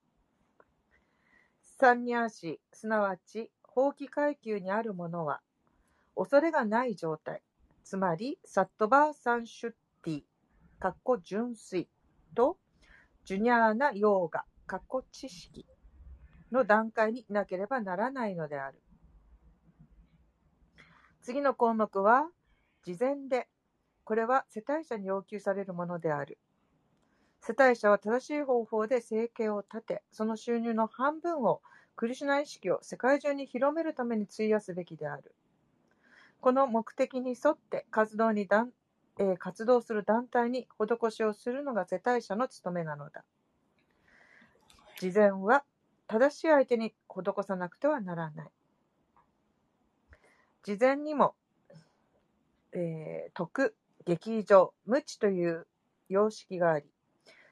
サンニャーシ、すなわち法規階級にあるものは、恐れがない状態、つまりサットバーサンシュッかっこ純粋と、ジュニアーなヨーガ、かっこ知識の段階になければならないのである。次の項目は、事前で、これは世帯者に要求されるものである。世帯者は正しい方法で生計を立て、その収入の半分をクリシュナ意識を世界中に広めるために費やすべきである。この目的に沿って活動にえー、活動する団体に施しをするのが世帯者の務めなのだ。事前は正しい相手に施さなくてはならない。事前にも、えー、徳、劇場、無知という様式があり、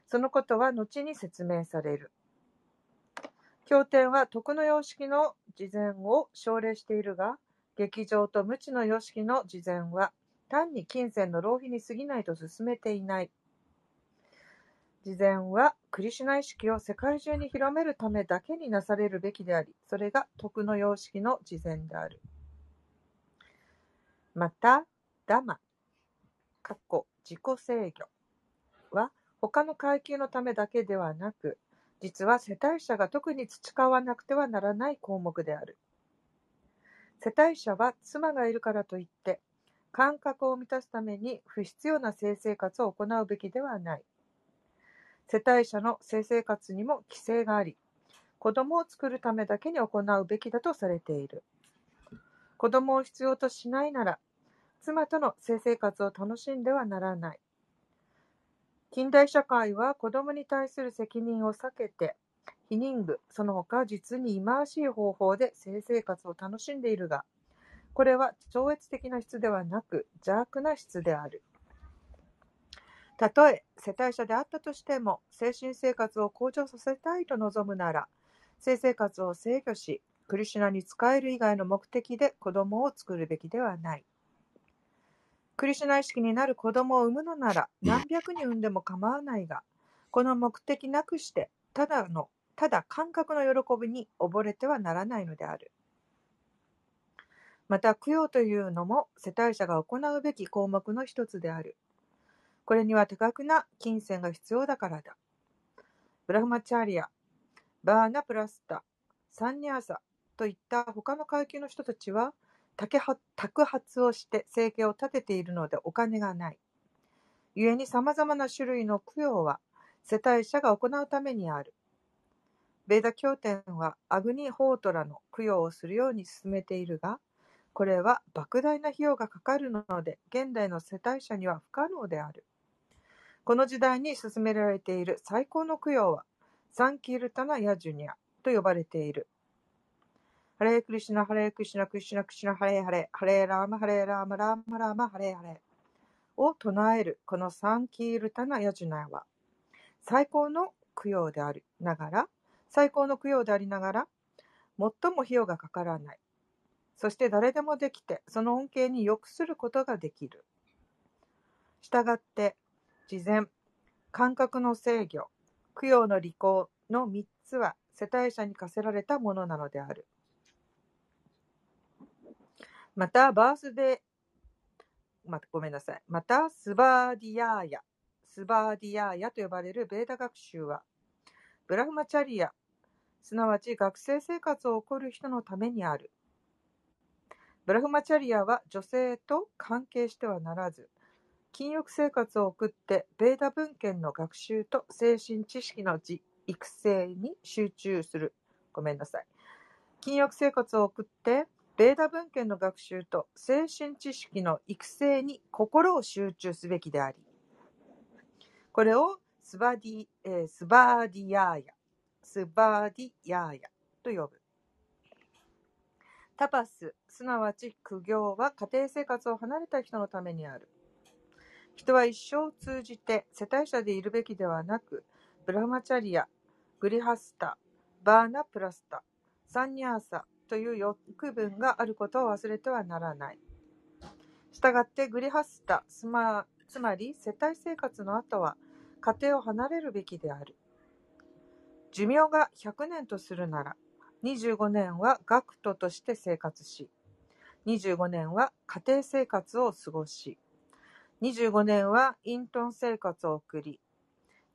そのことは後に説明される。経典は徳の様式の事前を奨励しているが、劇場と無知の様式の事前は単に金銭の浪費に過ぎないと進めていない。慈善はクリシュナ意識を世界中に広めるためだけになされるべきであり、それが徳の様式の慈善である。また、ダマ、かっこ自己制御は他の階級のためだけではなく、実は世帯者が特に培わなくてはならない項目である。世帯者は妻がいるからといって、感覚を満たすために不必要な性生活を行うべきではない。世帯者の性生活にも規制があり、子供を作るためだけに行うべきだとされている。子供を必要としないなら、妻との性生活を楽しんではならない。近代社会は子供に対する責任を避けて、避妊具、その他実に忌まわしい方法で性生活を楽しんでいるが、これは超越的な質ではなく邪悪な質である。たとえ世帯者であったとしても、精神生活を向上させたいと望むなら、性生活を制御し、クリシュナに仕える以外の目的で子供を作るべきではない。クリシュナ意識になる子供を産むのなら何百人産んでも構わないが、この目的なくして、ただの、ただ感覚の喜びに溺れてはならないのである。また、供養というのも世帯者が行うべき項目の一つである。これには多額な金銭が必要だからだ。ブラフマチャーリア、バーナプラスタ、サンニャーサといった他の階級の人たちは、宅発をして生計を立てているのでお金がない。故に様々な種類の供養は世帯者が行うためにある。ベーダ経典はアグニ・ホートラの供養をするように進めているが、これは莫大な費用がかかるので、現代の世帯者には不可能である。この時代に進められている最高の供養は、サンキルタナ・ヤジュニアと呼ばれている。ハレークリシナ、ハレークリシナ、クリシナ、クリシナ、ハレーハレー、ハレーラーマ、ハレーラーマ、ラーマ、ラーマ、ハレーハレーを唱えるこのサンキールタナ・ヤジュニアは、最高の供養でありながら、最高の供養でありながら、最も費用がかからない。そして誰でもできて、その恩恵に良くすることができる。したがって、事前、感覚の制御、供養の履行の3つは世帯者に課せられたものなのである。また、バースデー、ま、ごめんなさい。また、スバーディアーヤ、スバーディアーヤと呼ばれるベーダ学習は、ブラフマチャリア、すなわち学生生活を送る人のためにある。ブラフマチャリアは女性と関係してはならず、禁欲生活を送って、ベーダ文献の学習と精神知識の育成に集中する。ごめんなさい。禁欲生活を送って、ベーダ文献の学習と精神知識の育成に心を集中すべきであり、これをスバディ、えー、スバーディヤーヤ、スバーディヤーヤと呼ぶ。タパス、すなわち苦行は家庭生活を離れた人のためにある。人は一生を通じて世帯者でいるべきではなく、ブラマチャリア、グリハスタ、バーナプラスタ、サンニャーサという欲分があることを忘れてはならない。したがってグリハスタ、つまつまり世帯生活の後は家庭を離れるべきである。寿命が100年とするなら、25年は学徒として生活し、25年は家庭生活を過ごし、25年は隠遁生活を送り、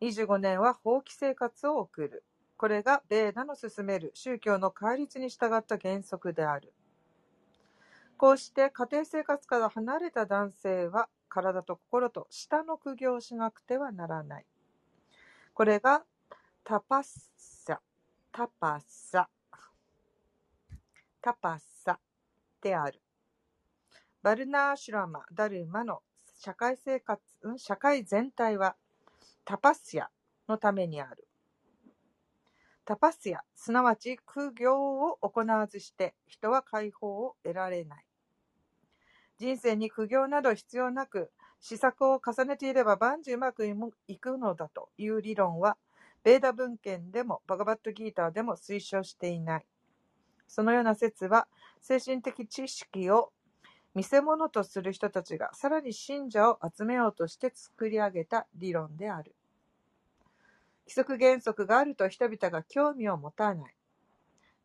25年は放棄生活を送る。これがベーダの進める宗教の戒律に従った原則である。こうして家庭生活から離れた男性は体と心と舌の苦行をしなくてはならない。これがタパッサ、タパッサ、タパッサである。バルナーシュラマ・ダルマの社会生活、社会全体はタパスヤのためにある。タパスヤ、すなわち苦行を行わずして人は解放を得られない。人生に苦行など必要なく、試作を重ねていれば万事うまくいくのだという理論は、ベーダ文献でもバガバットギーターでも推奨していない。そのような説は、精神的知識を見せ物とする人たちがさらに信者を集めようとして作り上げた理論である。規則原則があると人々が興味を持たない。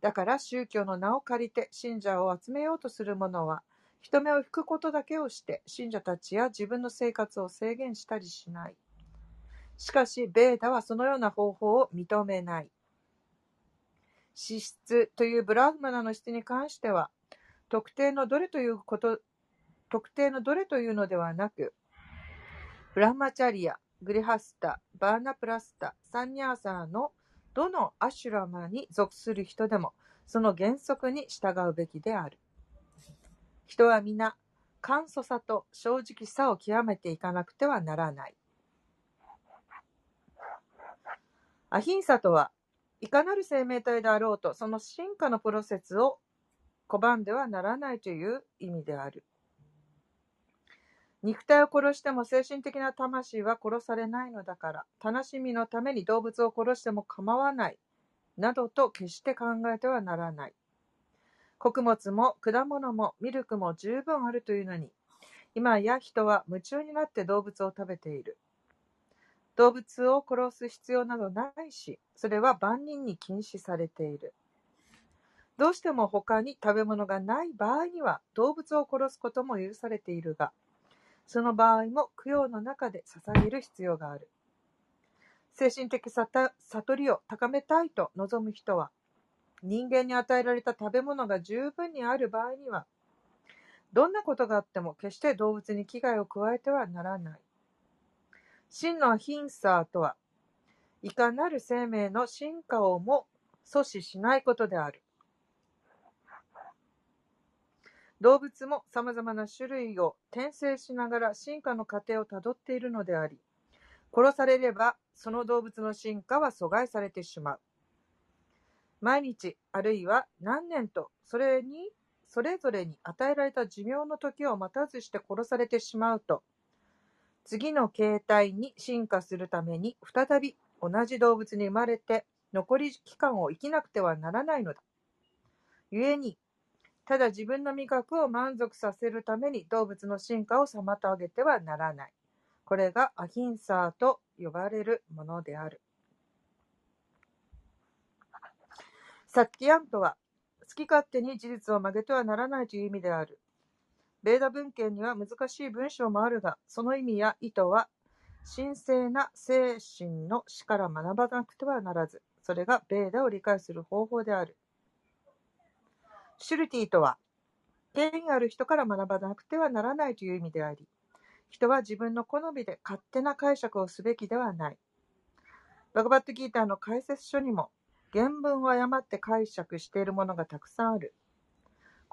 だから宗教の名を借りて信者を集めようとする者は、人目を引くことだけをして信者たちや自分の生活を制限したりしない。しかし、ベーダはそのような方法を認めない。資質というブラフマナの質に関しては、特定のどれということ、特定のどれというのではなく、ブラマチャリア、グリハスタ、バーナプラスタ、サンニャーサーのどのアシュラマに属する人でも、その原則に従うべきである。人は皆、簡素さと正直さを極めていかなくてはならない。アヒンサとは、いかなる生命体であろうと、その進化のプロセスを拒んではならないという意味である。肉体を殺しても精神的な魂は殺されないのだから、楽しみのために動物を殺しても構わない、などと決して考えてはならない。穀物も果物もミルクも十分あるというのに、今や人は夢中になって動物を食べている。動物を殺す必要などないし、それは万人に禁止されている。どうしても他に食べ物がない場合には動物を殺すことも許されているが、その場合も供養の中で捧げる必要がある。精神的悟りを高めたいと望む人は、人間に与えられた食べ物が十分にある場合には、どんなことがあっても決して動物に危害を加えてはならない。真のヒンサーとは、いかなる生命の進化をも阻止しないことである。動物も様々な種類を転生しながら進化の過程をたどっているのであり、殺されればその動物の進化は阻害されてしまう。毎日、あるいは何年と、それに、それぞれに与えられた寿命の時を待たずして殺されてしまうと、次の形態に進化するために再び同じ動物に生まれて残り期間を生きなくてはならないのだ。故に、ただ自分の味覚を満足させるために動物の進化を妨げてはならない。これがアヒンサーと呼ばれるものである。サッキヤンとは、好き勝手に事実を曲げてはならないという意味である。ベーダ文献には難しい文章もあるが、その意味や意図は、神聖な精神の死から学ばなくてはならず、それがベーダを理解する方法である。シュルティとは、権威ある人から学ばなくてはならないという意味であり、人は自分の好みで勝手な解釈をすべきではない。バグバットギーターの解説書にも、原文を誤って解釈しているものがたくさんある。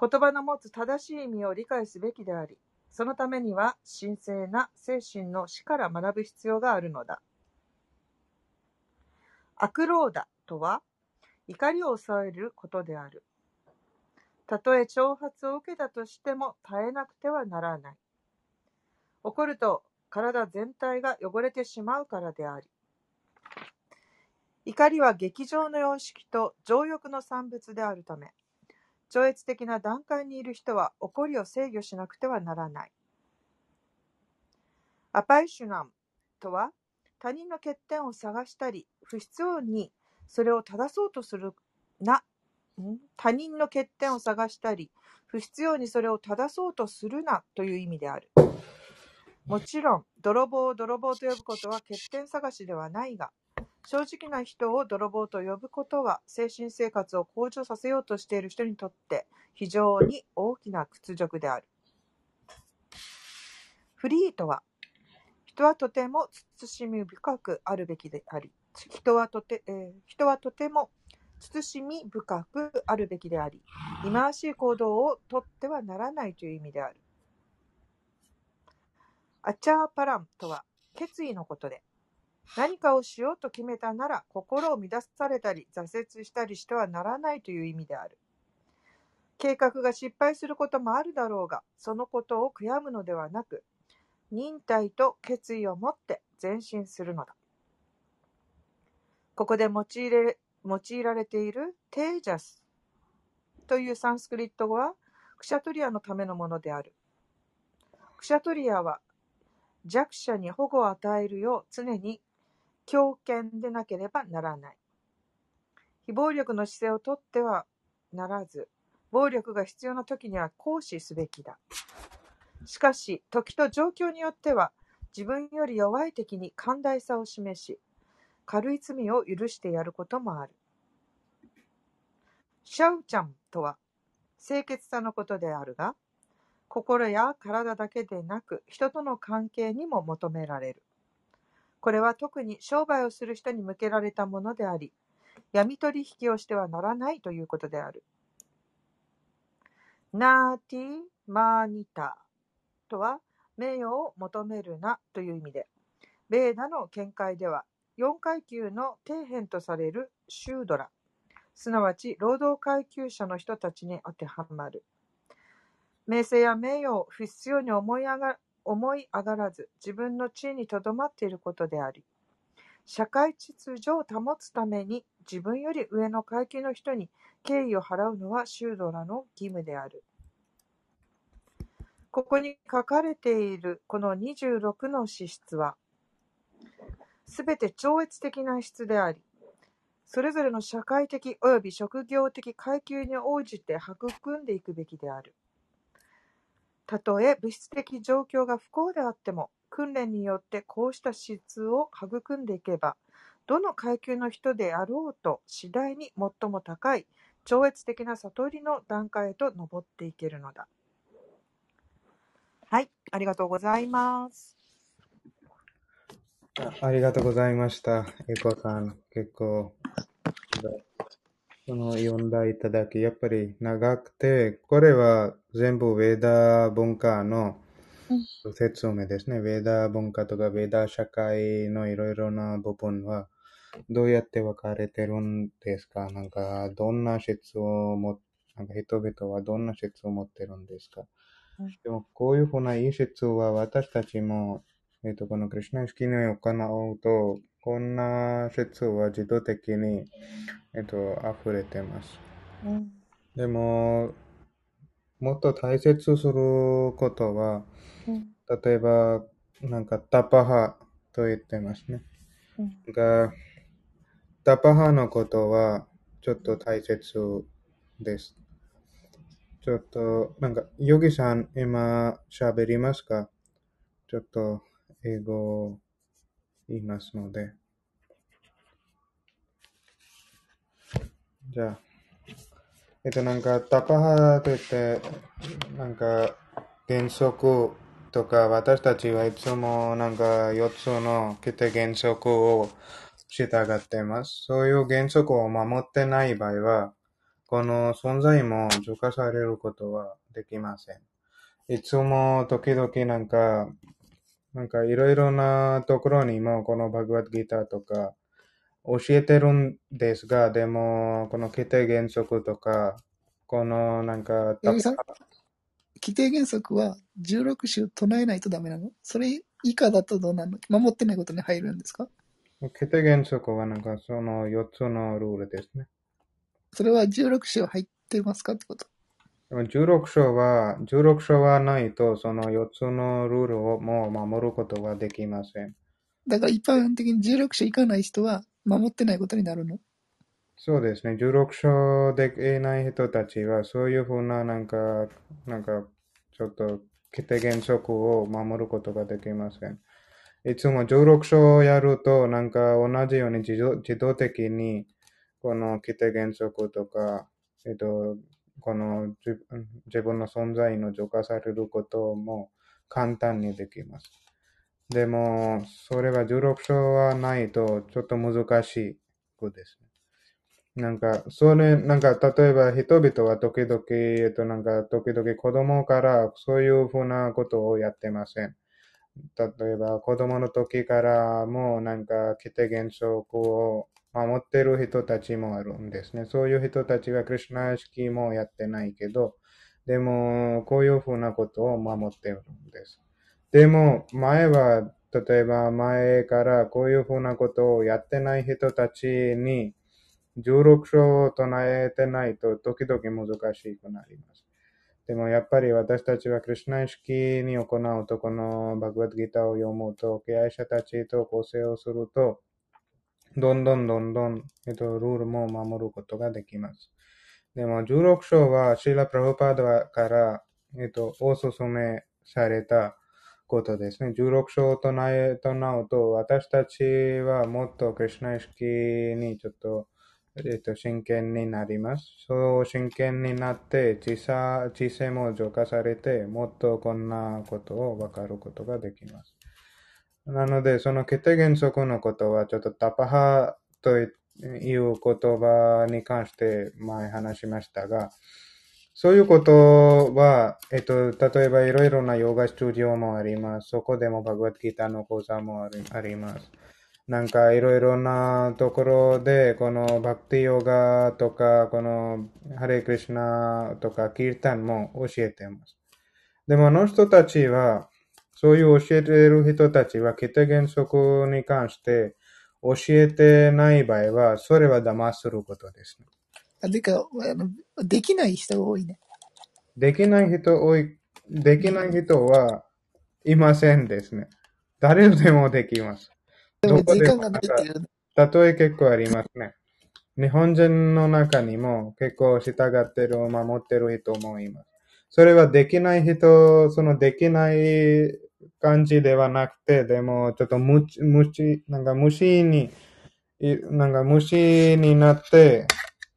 言葉の持つ正しい意味を理解すべきであり、そのためには神聖な精神の死から学ぶ必要があるのだ。アクローダとは、怒りを抑えることである。たとえ挑発を受けたとしても耐えなくてはならない。怒ると体全体が汚れてしまうからであり。怒りは劇場の様式と情欲の産物であるため、超越的な段階にいる人は怒りを制御しなくてはならない。アパイシュナムとは、他人の欠点を探したり、不必要にそれを正そうとするな他人の欠点を探したり、不必要にそれを正そうとするなという意味である。もちろん、泥棒を泥棒と呼ぶことは欠点探しではないが、正直な人を泥棒と呼ぶことは、精神生活を向上させようとしている人にとって非常に大きな屈辱である。フリーとは、人はとても慎み深くあるべきであり、人はとて、えー、人はとても慎み深くあるべきであり、忌まわしい行動をとってはならないという意味である。アチャーパランとは決意のことで、何かをしようと決めたなら心を乱されたり挫折したりしてはならないという意味である。計画が失敗することもあるだろうが、そのことを悔やむのではなく、忍耐と決意を持って前進するのだ。ここで用いれ用いられているテージャスというサンスクリット語はクシャトリアのためのものである。クシャトリアは弱者に保護を与えるよう常に強権でなければならない。非暴力の姿勢をとってはならず、暴力が必要な時には行使すべきだ。しかし、時と状況によっては、自分より弱い敵に寛大さを示し、軽い罪を許してやることもある。シャウチャンとは、清潔さのことであるが、心や体だけでなく、人との関係にも求められる。これは特に商売をする人に向けられたものであり、闇取引をしてはならないということである。ナーティマーニタとは、名誉を求めるなという意味で、ベーダの見解では、4階級の底辺とされるシュードラ、すなわち労働階級者の人たちに当てはまる。名声や名誉を不必要に思い上が思い上がらず、自分の地位にとどまっていることであり、社会秩序を保つために自分より上の階級の人に敬意を払うのはシュードラの義務である。ここに書かれているこの26の資質は、すべて超越的な質であり、それぞれの社会的及び職業的階級に応じて育んでいくべきである。たとえ物質的状況が不幸であっても、訓練によってこうした質を育んでいけば、どの階級の人であろうと次第に最も高い超越的な悟りの段階へと上っていけるのだ。はい、ありがとうございます。ありがとうございました。エコさん、結構、その読んだいただき、やっぱり長くて、これは全部ウェーダ文化の説明ですね。ウェーダ文化とかウェーダ社会のいろいろな部分は、どうやって分かれてるんですか？なんか、どんな説をも、なんか人々はどんな説を持ってるんですか？うん。でも、こういうふうないい説は私たちも、えっと、このクリュナ式に行うと、こんな説は自動的に、えっと、溢れてます。うんでも、もっと大切することは、うん例えば、なんかタパハと言ってますね。うんが、タパハのことはちょっと大切です。ちょっと、なんか、ヨギさん今喋りますか？ちょっと英語言いますので。じゃあ、えっと、なんか、タパハといって、なんか、原則とか、私たちはいつもなんか4つの規定原則を従っています。そういう原則を守ってない場合は、この存在も除化されることはできません。いつも時々なんか、なんかいろいろなところにもこのバグワッドギターとか教えてるんですが、でもこの規定原則とか、このなんか、規定原則は16種唱えないとダメなの？それ以下だとどうなるの？守ってないことに入るんですか？規定原則はなんかその4つのルールですね。それは16種入ってますかってこと？でも16章は、16章はないと、その4つのルールをもう守ることはできません。だから一般的に16種いかない人は守ってないことになるの？そうですね。16章できない人たちは、そういうふうな、なんか、なんか、ちょっと、規定原則を守ることができません。いつも16章をやると、なんか同じように自動自動的に、この規定原則とか、えっと、この自分の存在の除化されることも簡単にできます。でも、それは16章はないと、ちょっと難しくですね。なんか、それ、なんか、例えば人々は時々、えっと、なんか、時々子供からそういうふうなことをやってません。例えば、子供の時からもう、なんか、規定原則を守ってる人たちもあるんですね。そういう人たちは、クリュナ式もやってないけど、でも、こういうふうなことを守ってるんです。でも、前は、例えば前からこういうふうなことをやってない人たちに、16章を唱えてないと時々難しくなります。でもやっぱり私たちはクリュナ意識に行うと、このバグワッドギターを読むと、敬愛者たちと構成をすると、どんどんどんどん、えっと、ルールも守ることができます。でも、16章は、シーラ・プラブパードから、えっと、おすすめされたことですね。16章を唱え、唱うと、私たちはもっとクリュナ意識にちょっと、えっと、真剣になります。そう真剣になって、知さ知性も浄化されて、もっとこんなことを分かることができます。なので、その決定原則のことは、ちょっとタパハという言葉に関して前話しましたが、そういうことは、えっと、例えばいろいろなヨガスタジオもあります。そこでもバグワッドギターの講座もあります。なんかいろいろなところで、このバクティヨガとか、このハレクリシナとかキータンも教えています。でもあの人たちは、そういう教えている人たちは、決定原則に関して教えてない場合は、それは騙することです、ね。あでかあの、できない人が多いね。できない人多い、できない人はいませんですね。誰でもできます。でも時間がないっていうえ結構ありますね。日本人の中にも結構従ってる、守ってる人もいます。それはできない人、そのできない感じではなくて、でもちょっと無知、無知、なんか無視に、いなんか無視になって、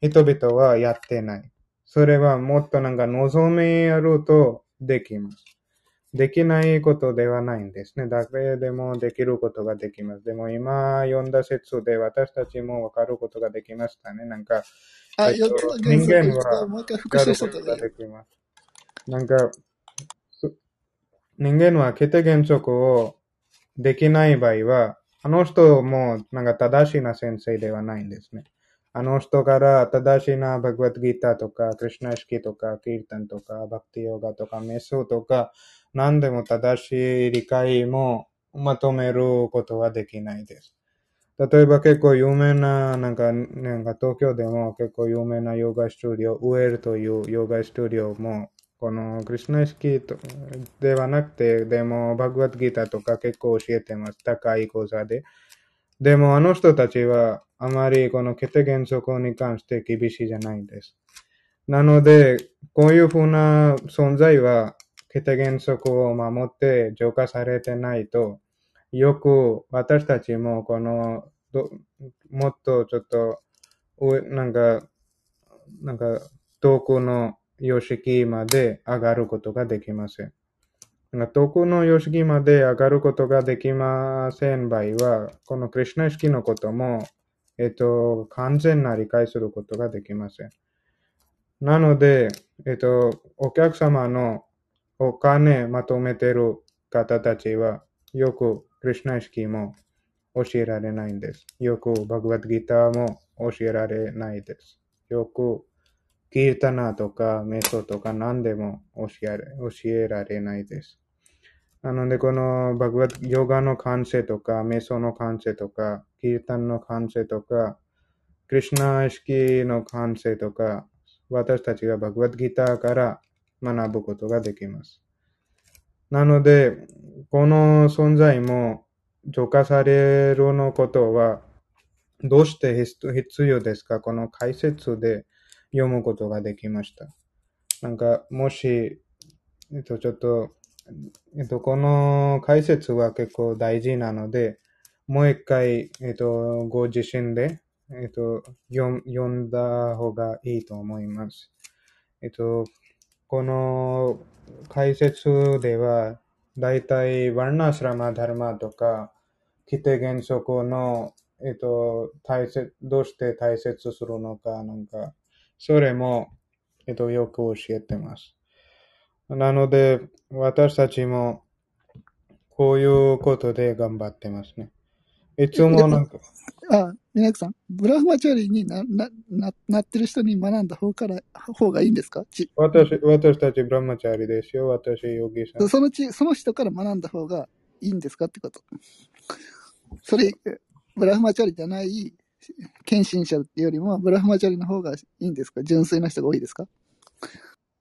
人々はやってない。それはもっとなんか望みあるとできます。できないことではないんですね。誰でもできることができます。でも今読んだ説で私たちもわかることができましたね。なんか、あ、えっと4つの原則人間はわかることができます。なんか、そ人間は決定原則をできない場合は、あの人もなんか正しいな先生ではないんですね。あの人から正しいなバグワッドギーターとか、クリシナ意識とか、キータンとか、バクティヨガとか、メソとか、何でも正しい理解もまとめることはできないです。例えば結構有名な、なんか、なんか東京でも結構有名なヨガスタジオ、ウェルというヨガスタジオも、このクリシナ意識ではなくて、でもバグワッドギターとか結構教えてます。高い講座で。でもあの人たちはあまりこの決定原則に関して厳しいじゃないんです。なので、こういうふうな存在は決定原則を守って浄化されてないと、よく私たちもこのどもっとちょっとなんかなんか遠くの様式まで上がることができません。なんか遠くの様式まで上がることができません場合は、このクリュナ意識のことも、えっと、完全な理解することができません。なので、えっと、お客様のお金まとめてる方たちは、よくクリュナ意識も教えられないんです。よくバグワッドギターも教えられないです。よくキータナとかメソとか何でも教えられ教えられないです。なので、このバグワッヨガの感性とか、メソの感性とか、キータンの感性とか、クリュナ意識の感性とか、私たちがバグワッドギターから学ぶことができます。なので、この存在も浄化されるのことは、どうして必要ですか？この解説で読むことができました。なんか、もし、えっと、ちょっと、えっと、この解説は結構大事なので、もう一回、えっと、ご自身で、えっと、読んだ方がいいと思います。えっと、この解説では、だいたいワルナスラマダルマとか、規定原則の、えっと、大切、どうして大切するのか、なんか、それも、えっと、よく教えてます。なので、私たちも、こういうことで頑張ってますね。いつもなんか、あ、皆さん、ブラフマチャリにな、な、な、なってる人に学んだ方から、方がいいんですか？ち私、私たちブラマチャリですよ。私、ヨギさん。そのち、その人から学んだ方がいいんですかってこと。それ、ブラフマチャリじゃない、献身者っていうよりも、ブラフマチャリの方がいいんですか？純粋な人が多いですか？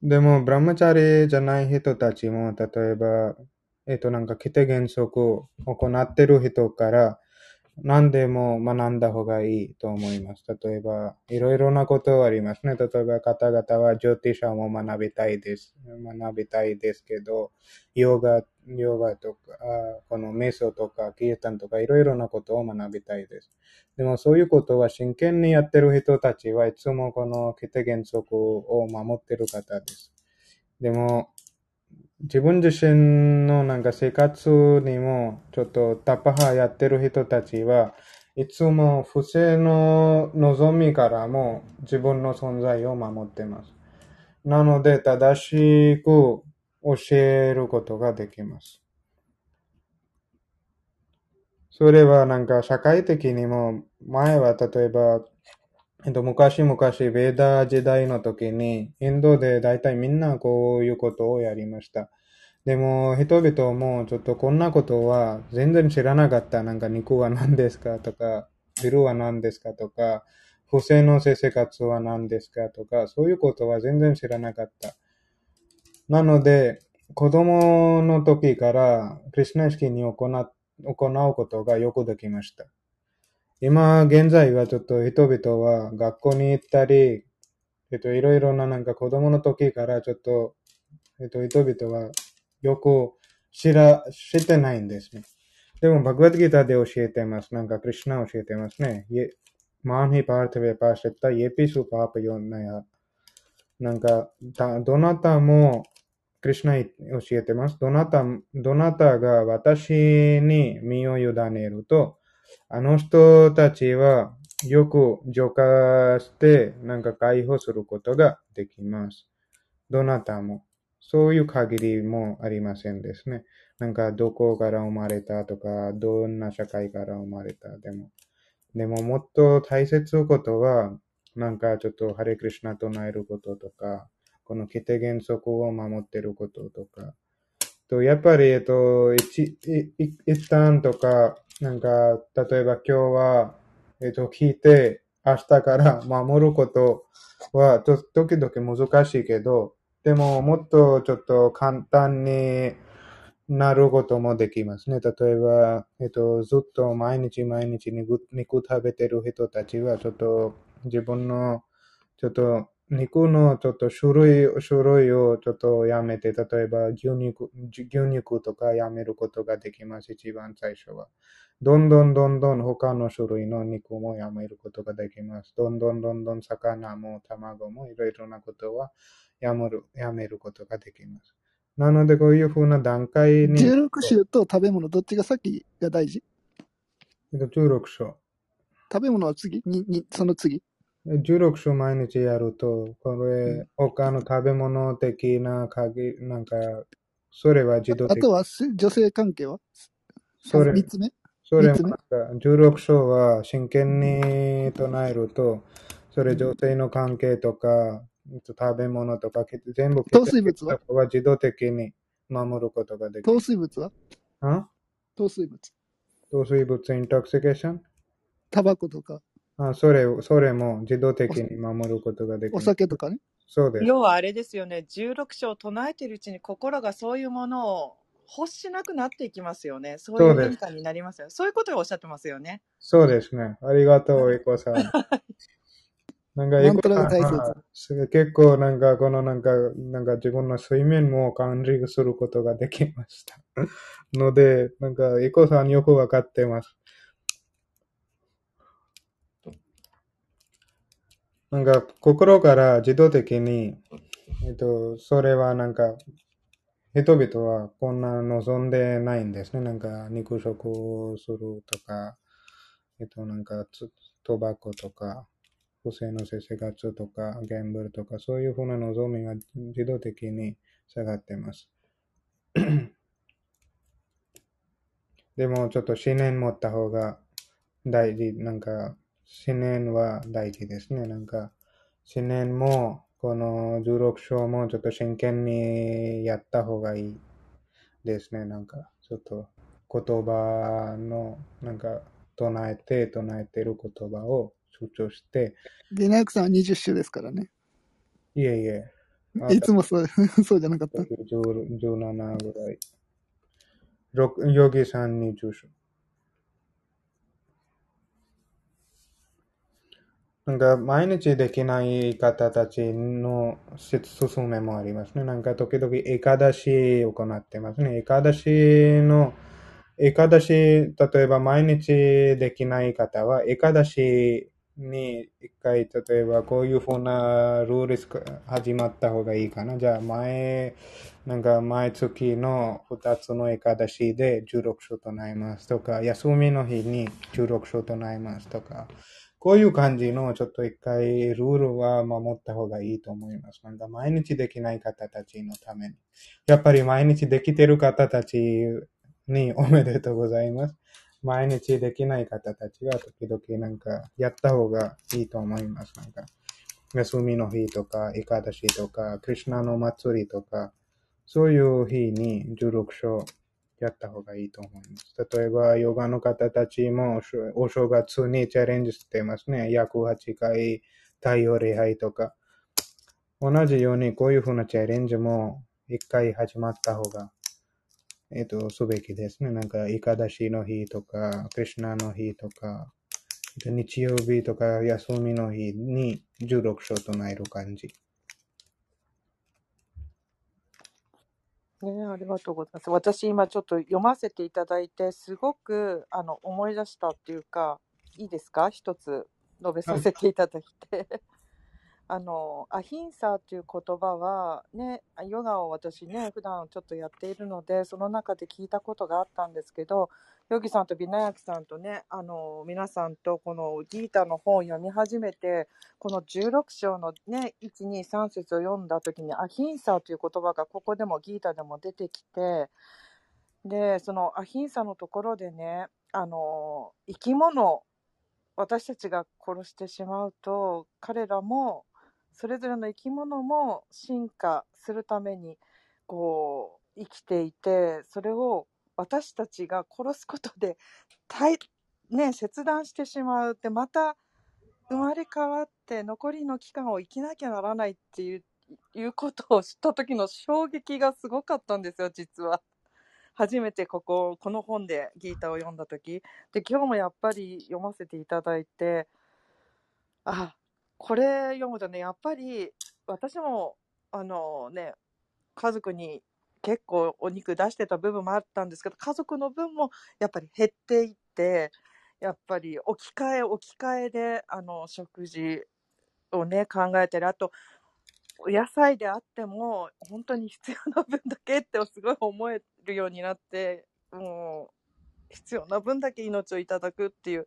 でも、ブラマチャリじゃない人たちも、例えば、えっと、なんか、規定原則を行ってる人から、何でも学んだ方がいいと思います。例えば、いろいろなことありますね。例えば、方々はジョティシャも学びたいです。学びたいですけど、ヨガ、ヨガとか、このメソとか、キータンとか、いろいろなことを学びたいです。でも、そういうことは真剣にやってる人たちはいつもこの規定原則を守ってる方です。でも、自分自身のなんか生活にもちょっとタッパハやってる人たちはいつも不正の望みからも自分の存在を守ってます。なので正しく教えることができます。それはなんか社会的にも前は例えばえっと、昔々、ベーダー時代の時に、インドで大体みんなこういうことをやりました。でも、人々もちょっとこんなことは全然知らなかった。なんか肉は何ですかとか、ビルは何ですかとか、不正の生活は何ですかとか、そういうことは全然知らなかった。なので、子供の時からクリスナ意識に行行うことがよくできました。今現在はちょっと人々は学校に行ったり、えっと、いろいろななんか子供の時からちょっと、えっと、人々はよく知ら、知ってないんですね。でも、バグワッドギターで教えてます。なんか、クリュナ教えてますね。マンヒパーティベパーシェッタ、イエピスパーパヨンナヤ。なんか、どなたも、クリュナ教えてます。どなた、どなたが私に身を委ねると、あの人たちはよく浄化して、なんか解放することができます。どなたも。そういう限りもありませんですね。なんかどこから生まれたとか、どんな社会から生まれたでも。でももっと大切なことは、なんかちょっとハレクリシナ唱えることとか、この規定原則を守ってることとか、と、やっぱり、えっと、一、一旦とか、なんか、例えば今日は、えっと、聞いて、明日から守ることは、と、時々難しいけど、でも、もっとちょっと簡単になることもできますね。例えば、えっと、ずっと毎日毎日肉肉食べてる人たちは、ちょっと自分の、ちょっと肉のちょっと種類、種類をちょっとやめて、例えば牛肉、牛肉とかやめることができます、一番最初は。どんどんどんどん他の種類の肉もやめることができます。どんどんどんどん魚も卵もいろいろなことはやめるやめることができます。なのでこういうふうな段階に。16種と食べ物、どっちが先が大事 ?16 種。食べ物は次？ににその次？16章毎日やると、これ、他の食べ物的な限り、なんか、それは自動的。あとは女性関係は？それ、3つ目？それ、16章は真剣に唱えると、それ女性の関係とか、食べ物とか、全部、糖水物は？は自動的に守ることができる。糖水物は？糖水物。糖水物、イントクシケーション？タバコとか。あそれ、それも自動的に守ることができる。お酒とかね。そうです。要はあれですよね、16章を唱えているうちに心がそういうものを欲しなくなっていきますよね。そういう変化になりますよ。そういうことをおっしゃってますよね。そうですね。ありがとう、エコさん。なんか、エコさん、結構なんか、このなんか、なんか自分の睡眠も管理することができました。ので、なんか、エコさんよくわかってます。なんか、心から自動的に、えっと、それはなんか、人々はこんな望んでないんですね。なんか、肉食をするとか、えっと、なんか、トバコとか、不正の生活とか、ギャンブルとか、そういうふうな望みが自動的に下がってます。でも、ちょっと思念持った方が大事。なんか、思念は大事ですね。なんか、思念も、この16章もちょっと真剣にやった方がいいですね。なんか、ちょっと言葉の、なんか、唱えて、唱えてる言葉を主張して。ゲナヤクさんは20週ですからね。いえいえ。いつもそう そうじゃなかった。17ぐらい。ヨギさん20週。なんか毎日できない方たちの進めもありますね。なんか時々エカダシを行ってますね。エカダシの、エカダシ、例えば毎日できない方は、エカダシに一回、例えばこういうふうなルール始まった方がいいかな。じゃあ前、なんか毎月の二つのエカダシで16章となりますとか、休みの日に16章となりますとか、こういう感じのちょっと一回ルールは守った方がいいと思います。なんか毎日できない方たちのために。やっぱり毎日できてる方たちにおめでとうございます。毎日できない方たちは時々なんかやった方がいいと思います。なんか休みの日とか、イカダシとか、クリュナの祭りとか、そういう日に16章やった方がいいと思います。例えば、ヨガの方たちもお正月にチャレンジしてますね。約8回太陽礼拝とか。同じようにこういうふうなチャレンジも一回始まった方が、えっ、と、すべきですね。なんか、イカダシの日とか、クリュナの日とか、日曜日とか休みの日に16章となる感じ。ね、ありがとうございます。私今ちょっと読ませていただいて、すごくあの思い出したっていうか、いいですか？一つ述べさせていただいて。あの、アヒンサーという言葉は、ね、ヨガを私ね、普段ちょっとやっているので、その中で聞いたことがあったんですけど、ヨギさんとビナヤキさんとね、あの、皆さんとこのギータの本を読み始めて、この16章のね、1、2、3節を読んだ時に、アヒンサーという言葉がここでもギータでも出てきて、で、そのアヒンサーのところでね、あの、生き物、私たちが殺してしまうと、彼らも、それぞれの生き物も進化するために、こう、生きていて、それを私たちが殺すことで、ね、切断してしまうって、また生まれ変わって残りの期間を生きなきゃならないっていういうことを知った時の衝撃がすごかったんですよ、実は。初めてここ、この本でギータを読んだ時。で、今日もやっぱり読ませていただいて、あ、これ読むとね、やっぱり私も、あのね、家族に結構お肉出してた部分もあったんですけど、家族の分もやっぱり減っていって、やっぱり置き換え置き換えで、あの、食事をね、考えたり、あと、お野菜であっても、本当に必要な分だけってすごい思えるようになって、もう、必要な分だけ命をいただくっていう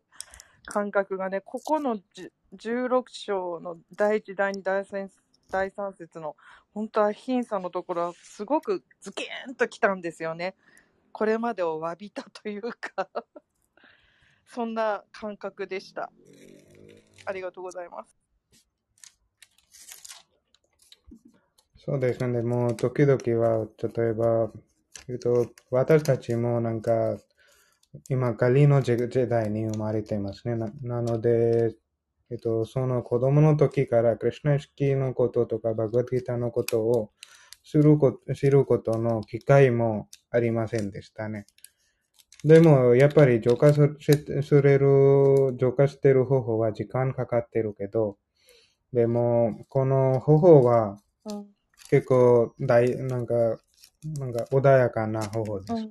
感覚がね、ここの16章の第1、第2、第3第3節の本当は貧さのところはすごくズキーンときたんですよね。これまでを詫びたというか そんな感覚でした。ありがとうございます。そうですね。もう時々は、例えば、えっと、私たちもなんか、今、仮の時代に生まれていますね。ななので、えっと、その子供の時からクリュナ意識のこととかバグワッドギターのことを知ること知ることの機会もありませんでしたね。でも、やっぱり浄化すれる、浄化してる方法は時間かかってるけど、でも、この方法は結構大、なんか、なんか穏やかな方法です。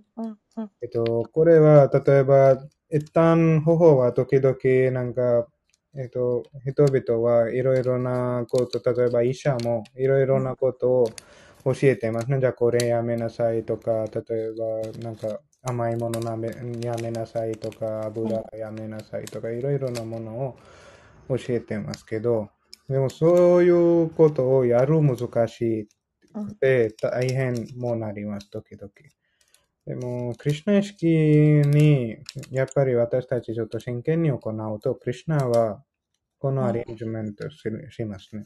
えっと、これは、例えば、一旦方法は時々なんかえっと、人々はいろいろなこと、例えば医者もいろいろなことを教えてますね。じゃあこれやめなさいとか、例えばなんか甘いものやめなさいとか、油やめなさいとか、いろいろなものを教えてますけど、でもそういうことをやる難しくて大変もなります、時々。でも、クリュナ意識に、やっぱり私たちちょっと真剣に行うと、クリュナはこのアレンジメントし,、しますね。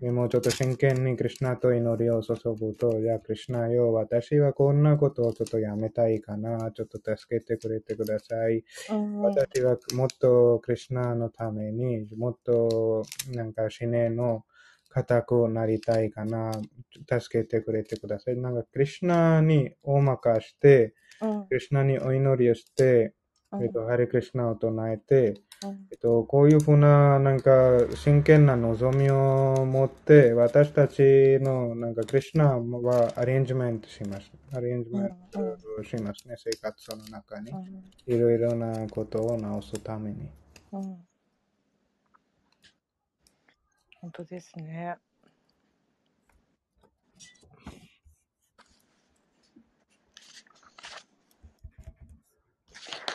でもちょっと真剣にクリュナと祈りを注ぐと、いや、クリュナよ、私はこんなことをちょっとやめたいかな、ちょっと助けてくれてください。私はもっとクリュナのために、もっとなんか死ねの固くなりたいかな、助けてくれてください。なんか、クリュナにお任して、クリュナにお祈りをして、えっと、ハリクリュナを唱えて、うんえっと、こういうふうな、なんか、真剣な望みを持って、私たちの、なんか、クリュナはアレンジメントします。アレンジメントしますね、生活の中に。いろいろなことを直すために。本当ですね。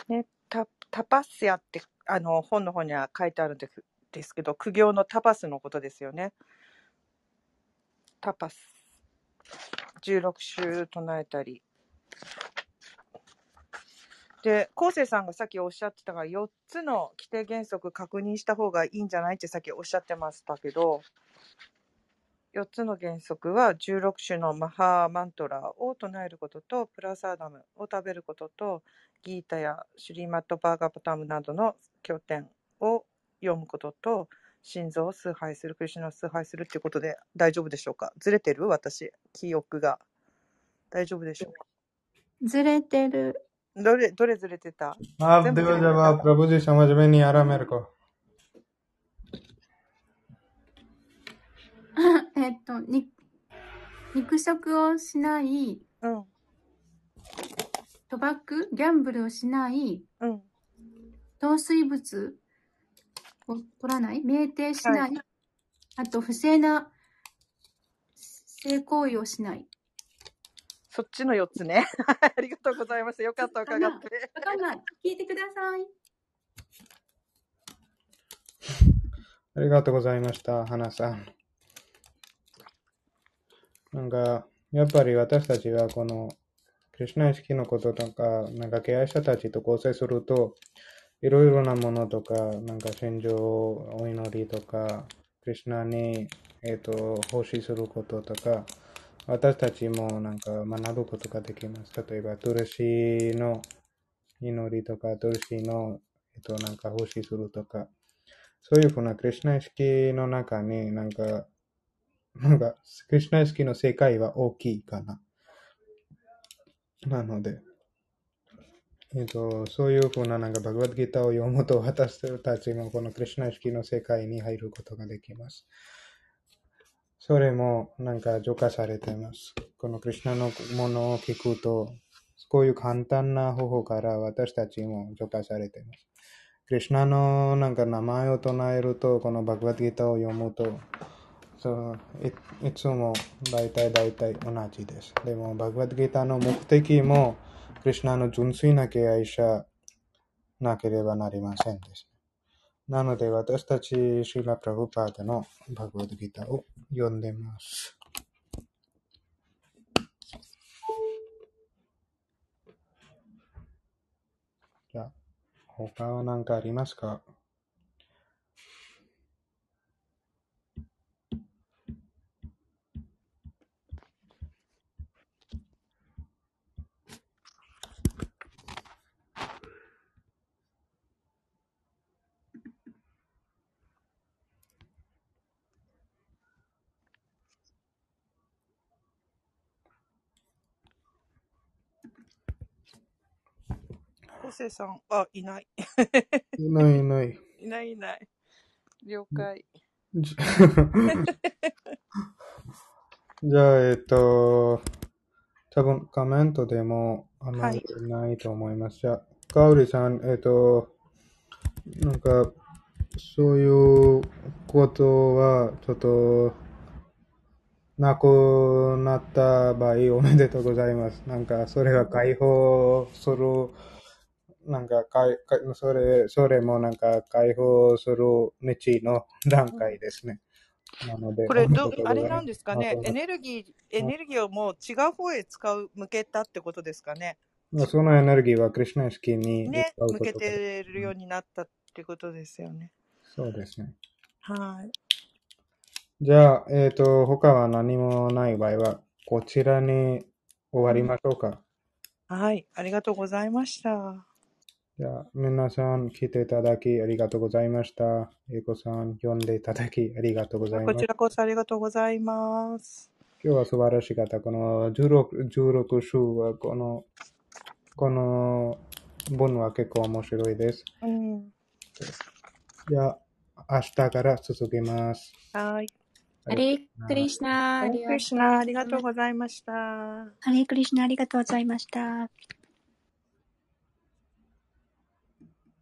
ね、タタパッシアってあの本の方には書いてあるんですですけど、苦行のタパスのことですよね。タパス。16週唱えたり。で、昴生さんがさっきおっしゃってたが、4つの規定原則確認した方がいいんじゃないってさっきおっしゃってましたけど、4つの原則は16種のマハーマントラを唱えることと、プラサーダムを食べることと、ギータやシュリーマット・バーガーパタムなどの経典を読むことと、心臓を崇拝する、クリシュナを崇拝するっていうことで大丈夫でしょうか？ずれてる？私、記憶が。大丈夫でしょうか？ずれてる。どれ、どれずれてた आप 全部 देखो ずれて जब た आप प्रभु जी समझ में नहीं आ रहा मेरे को えっと、に肉食をしない、うん、賭博、ギャンブルをしない、うん、糖水物を取らない、酩酊しない、あと不正な性行為をしない。 そっちの4つね。ありがとうございました。よかった、伺って。わかんない。聞いてください。ありがとうございました、花さん。なんか、やっぱり私たちはこの、クリュナ意識のこととか、なんか敬愛者たちと交際すると、いろいろなものとか、なんか心情、お祈りとか、クリュナに、えっ、と、奉仕することとか、私たちもなんか学ぶことができます。例えば、トルシーの祈りとか、トルシーの、えっ、と、なんか奉仕するとか、そういうふうなクリュナ意識の中になんか、なんか、クリュナ意識の世界は大きいかな。なので、えっと、そういうふうななんかバグワッドギターを読むと私たちもこのクリュナ意識の世界に入ることができます。それもなんか浄化されています。このクリュナのものを聞くと、こういう簡単な方法から私たちも浄化されています。クリュナのなんか名前を唱えると、このバグワッドギターを読むと、そういつも大体大体同じです。でも、バグワッドギターの目的も、クリュナの純粋な敬愛者なければなりませんです。なので、私たち、シーラ・プラグパーダのバグワードギターを読んでます。じゃあ、他は何かありますか？さん、あ、いない。いないいない。いないいない。了解。じ じゃあ、えっと、多分コメントでもあまりないと思います。じゃあ、かおりさん、えっと、なんか、そういうことは、ちょっと、なくなった場合、おめでとうございます。なんか、それは解放する、なんか、かいかいそれ、それもなんか解放する道の段階ですね。なので、これどあれなんですかね？エネルギー、エネルギーをもう違う方へ使う、向けたってことですかね？そのエネルギーはクリュナ意識にね、向けてるようになったってことですよね。そうですね。はい。じゃあ、えっ、と、他は何もない場合は、こちらに終わりましょうか。はい、ありがとうございました。じゃあ、皆さん来ていただきありがとうございました。えいこさん、読んでいただきありがとうございますこち。らこそありがとうございます。今日は素晴らしかった。この16、16週は、この、この文は結構面白いです。うん。じゃあ、明日から続けます。はい。ハレークリシナハレークリシナ、ありがとうございました。ハレークリシナありがとうございました。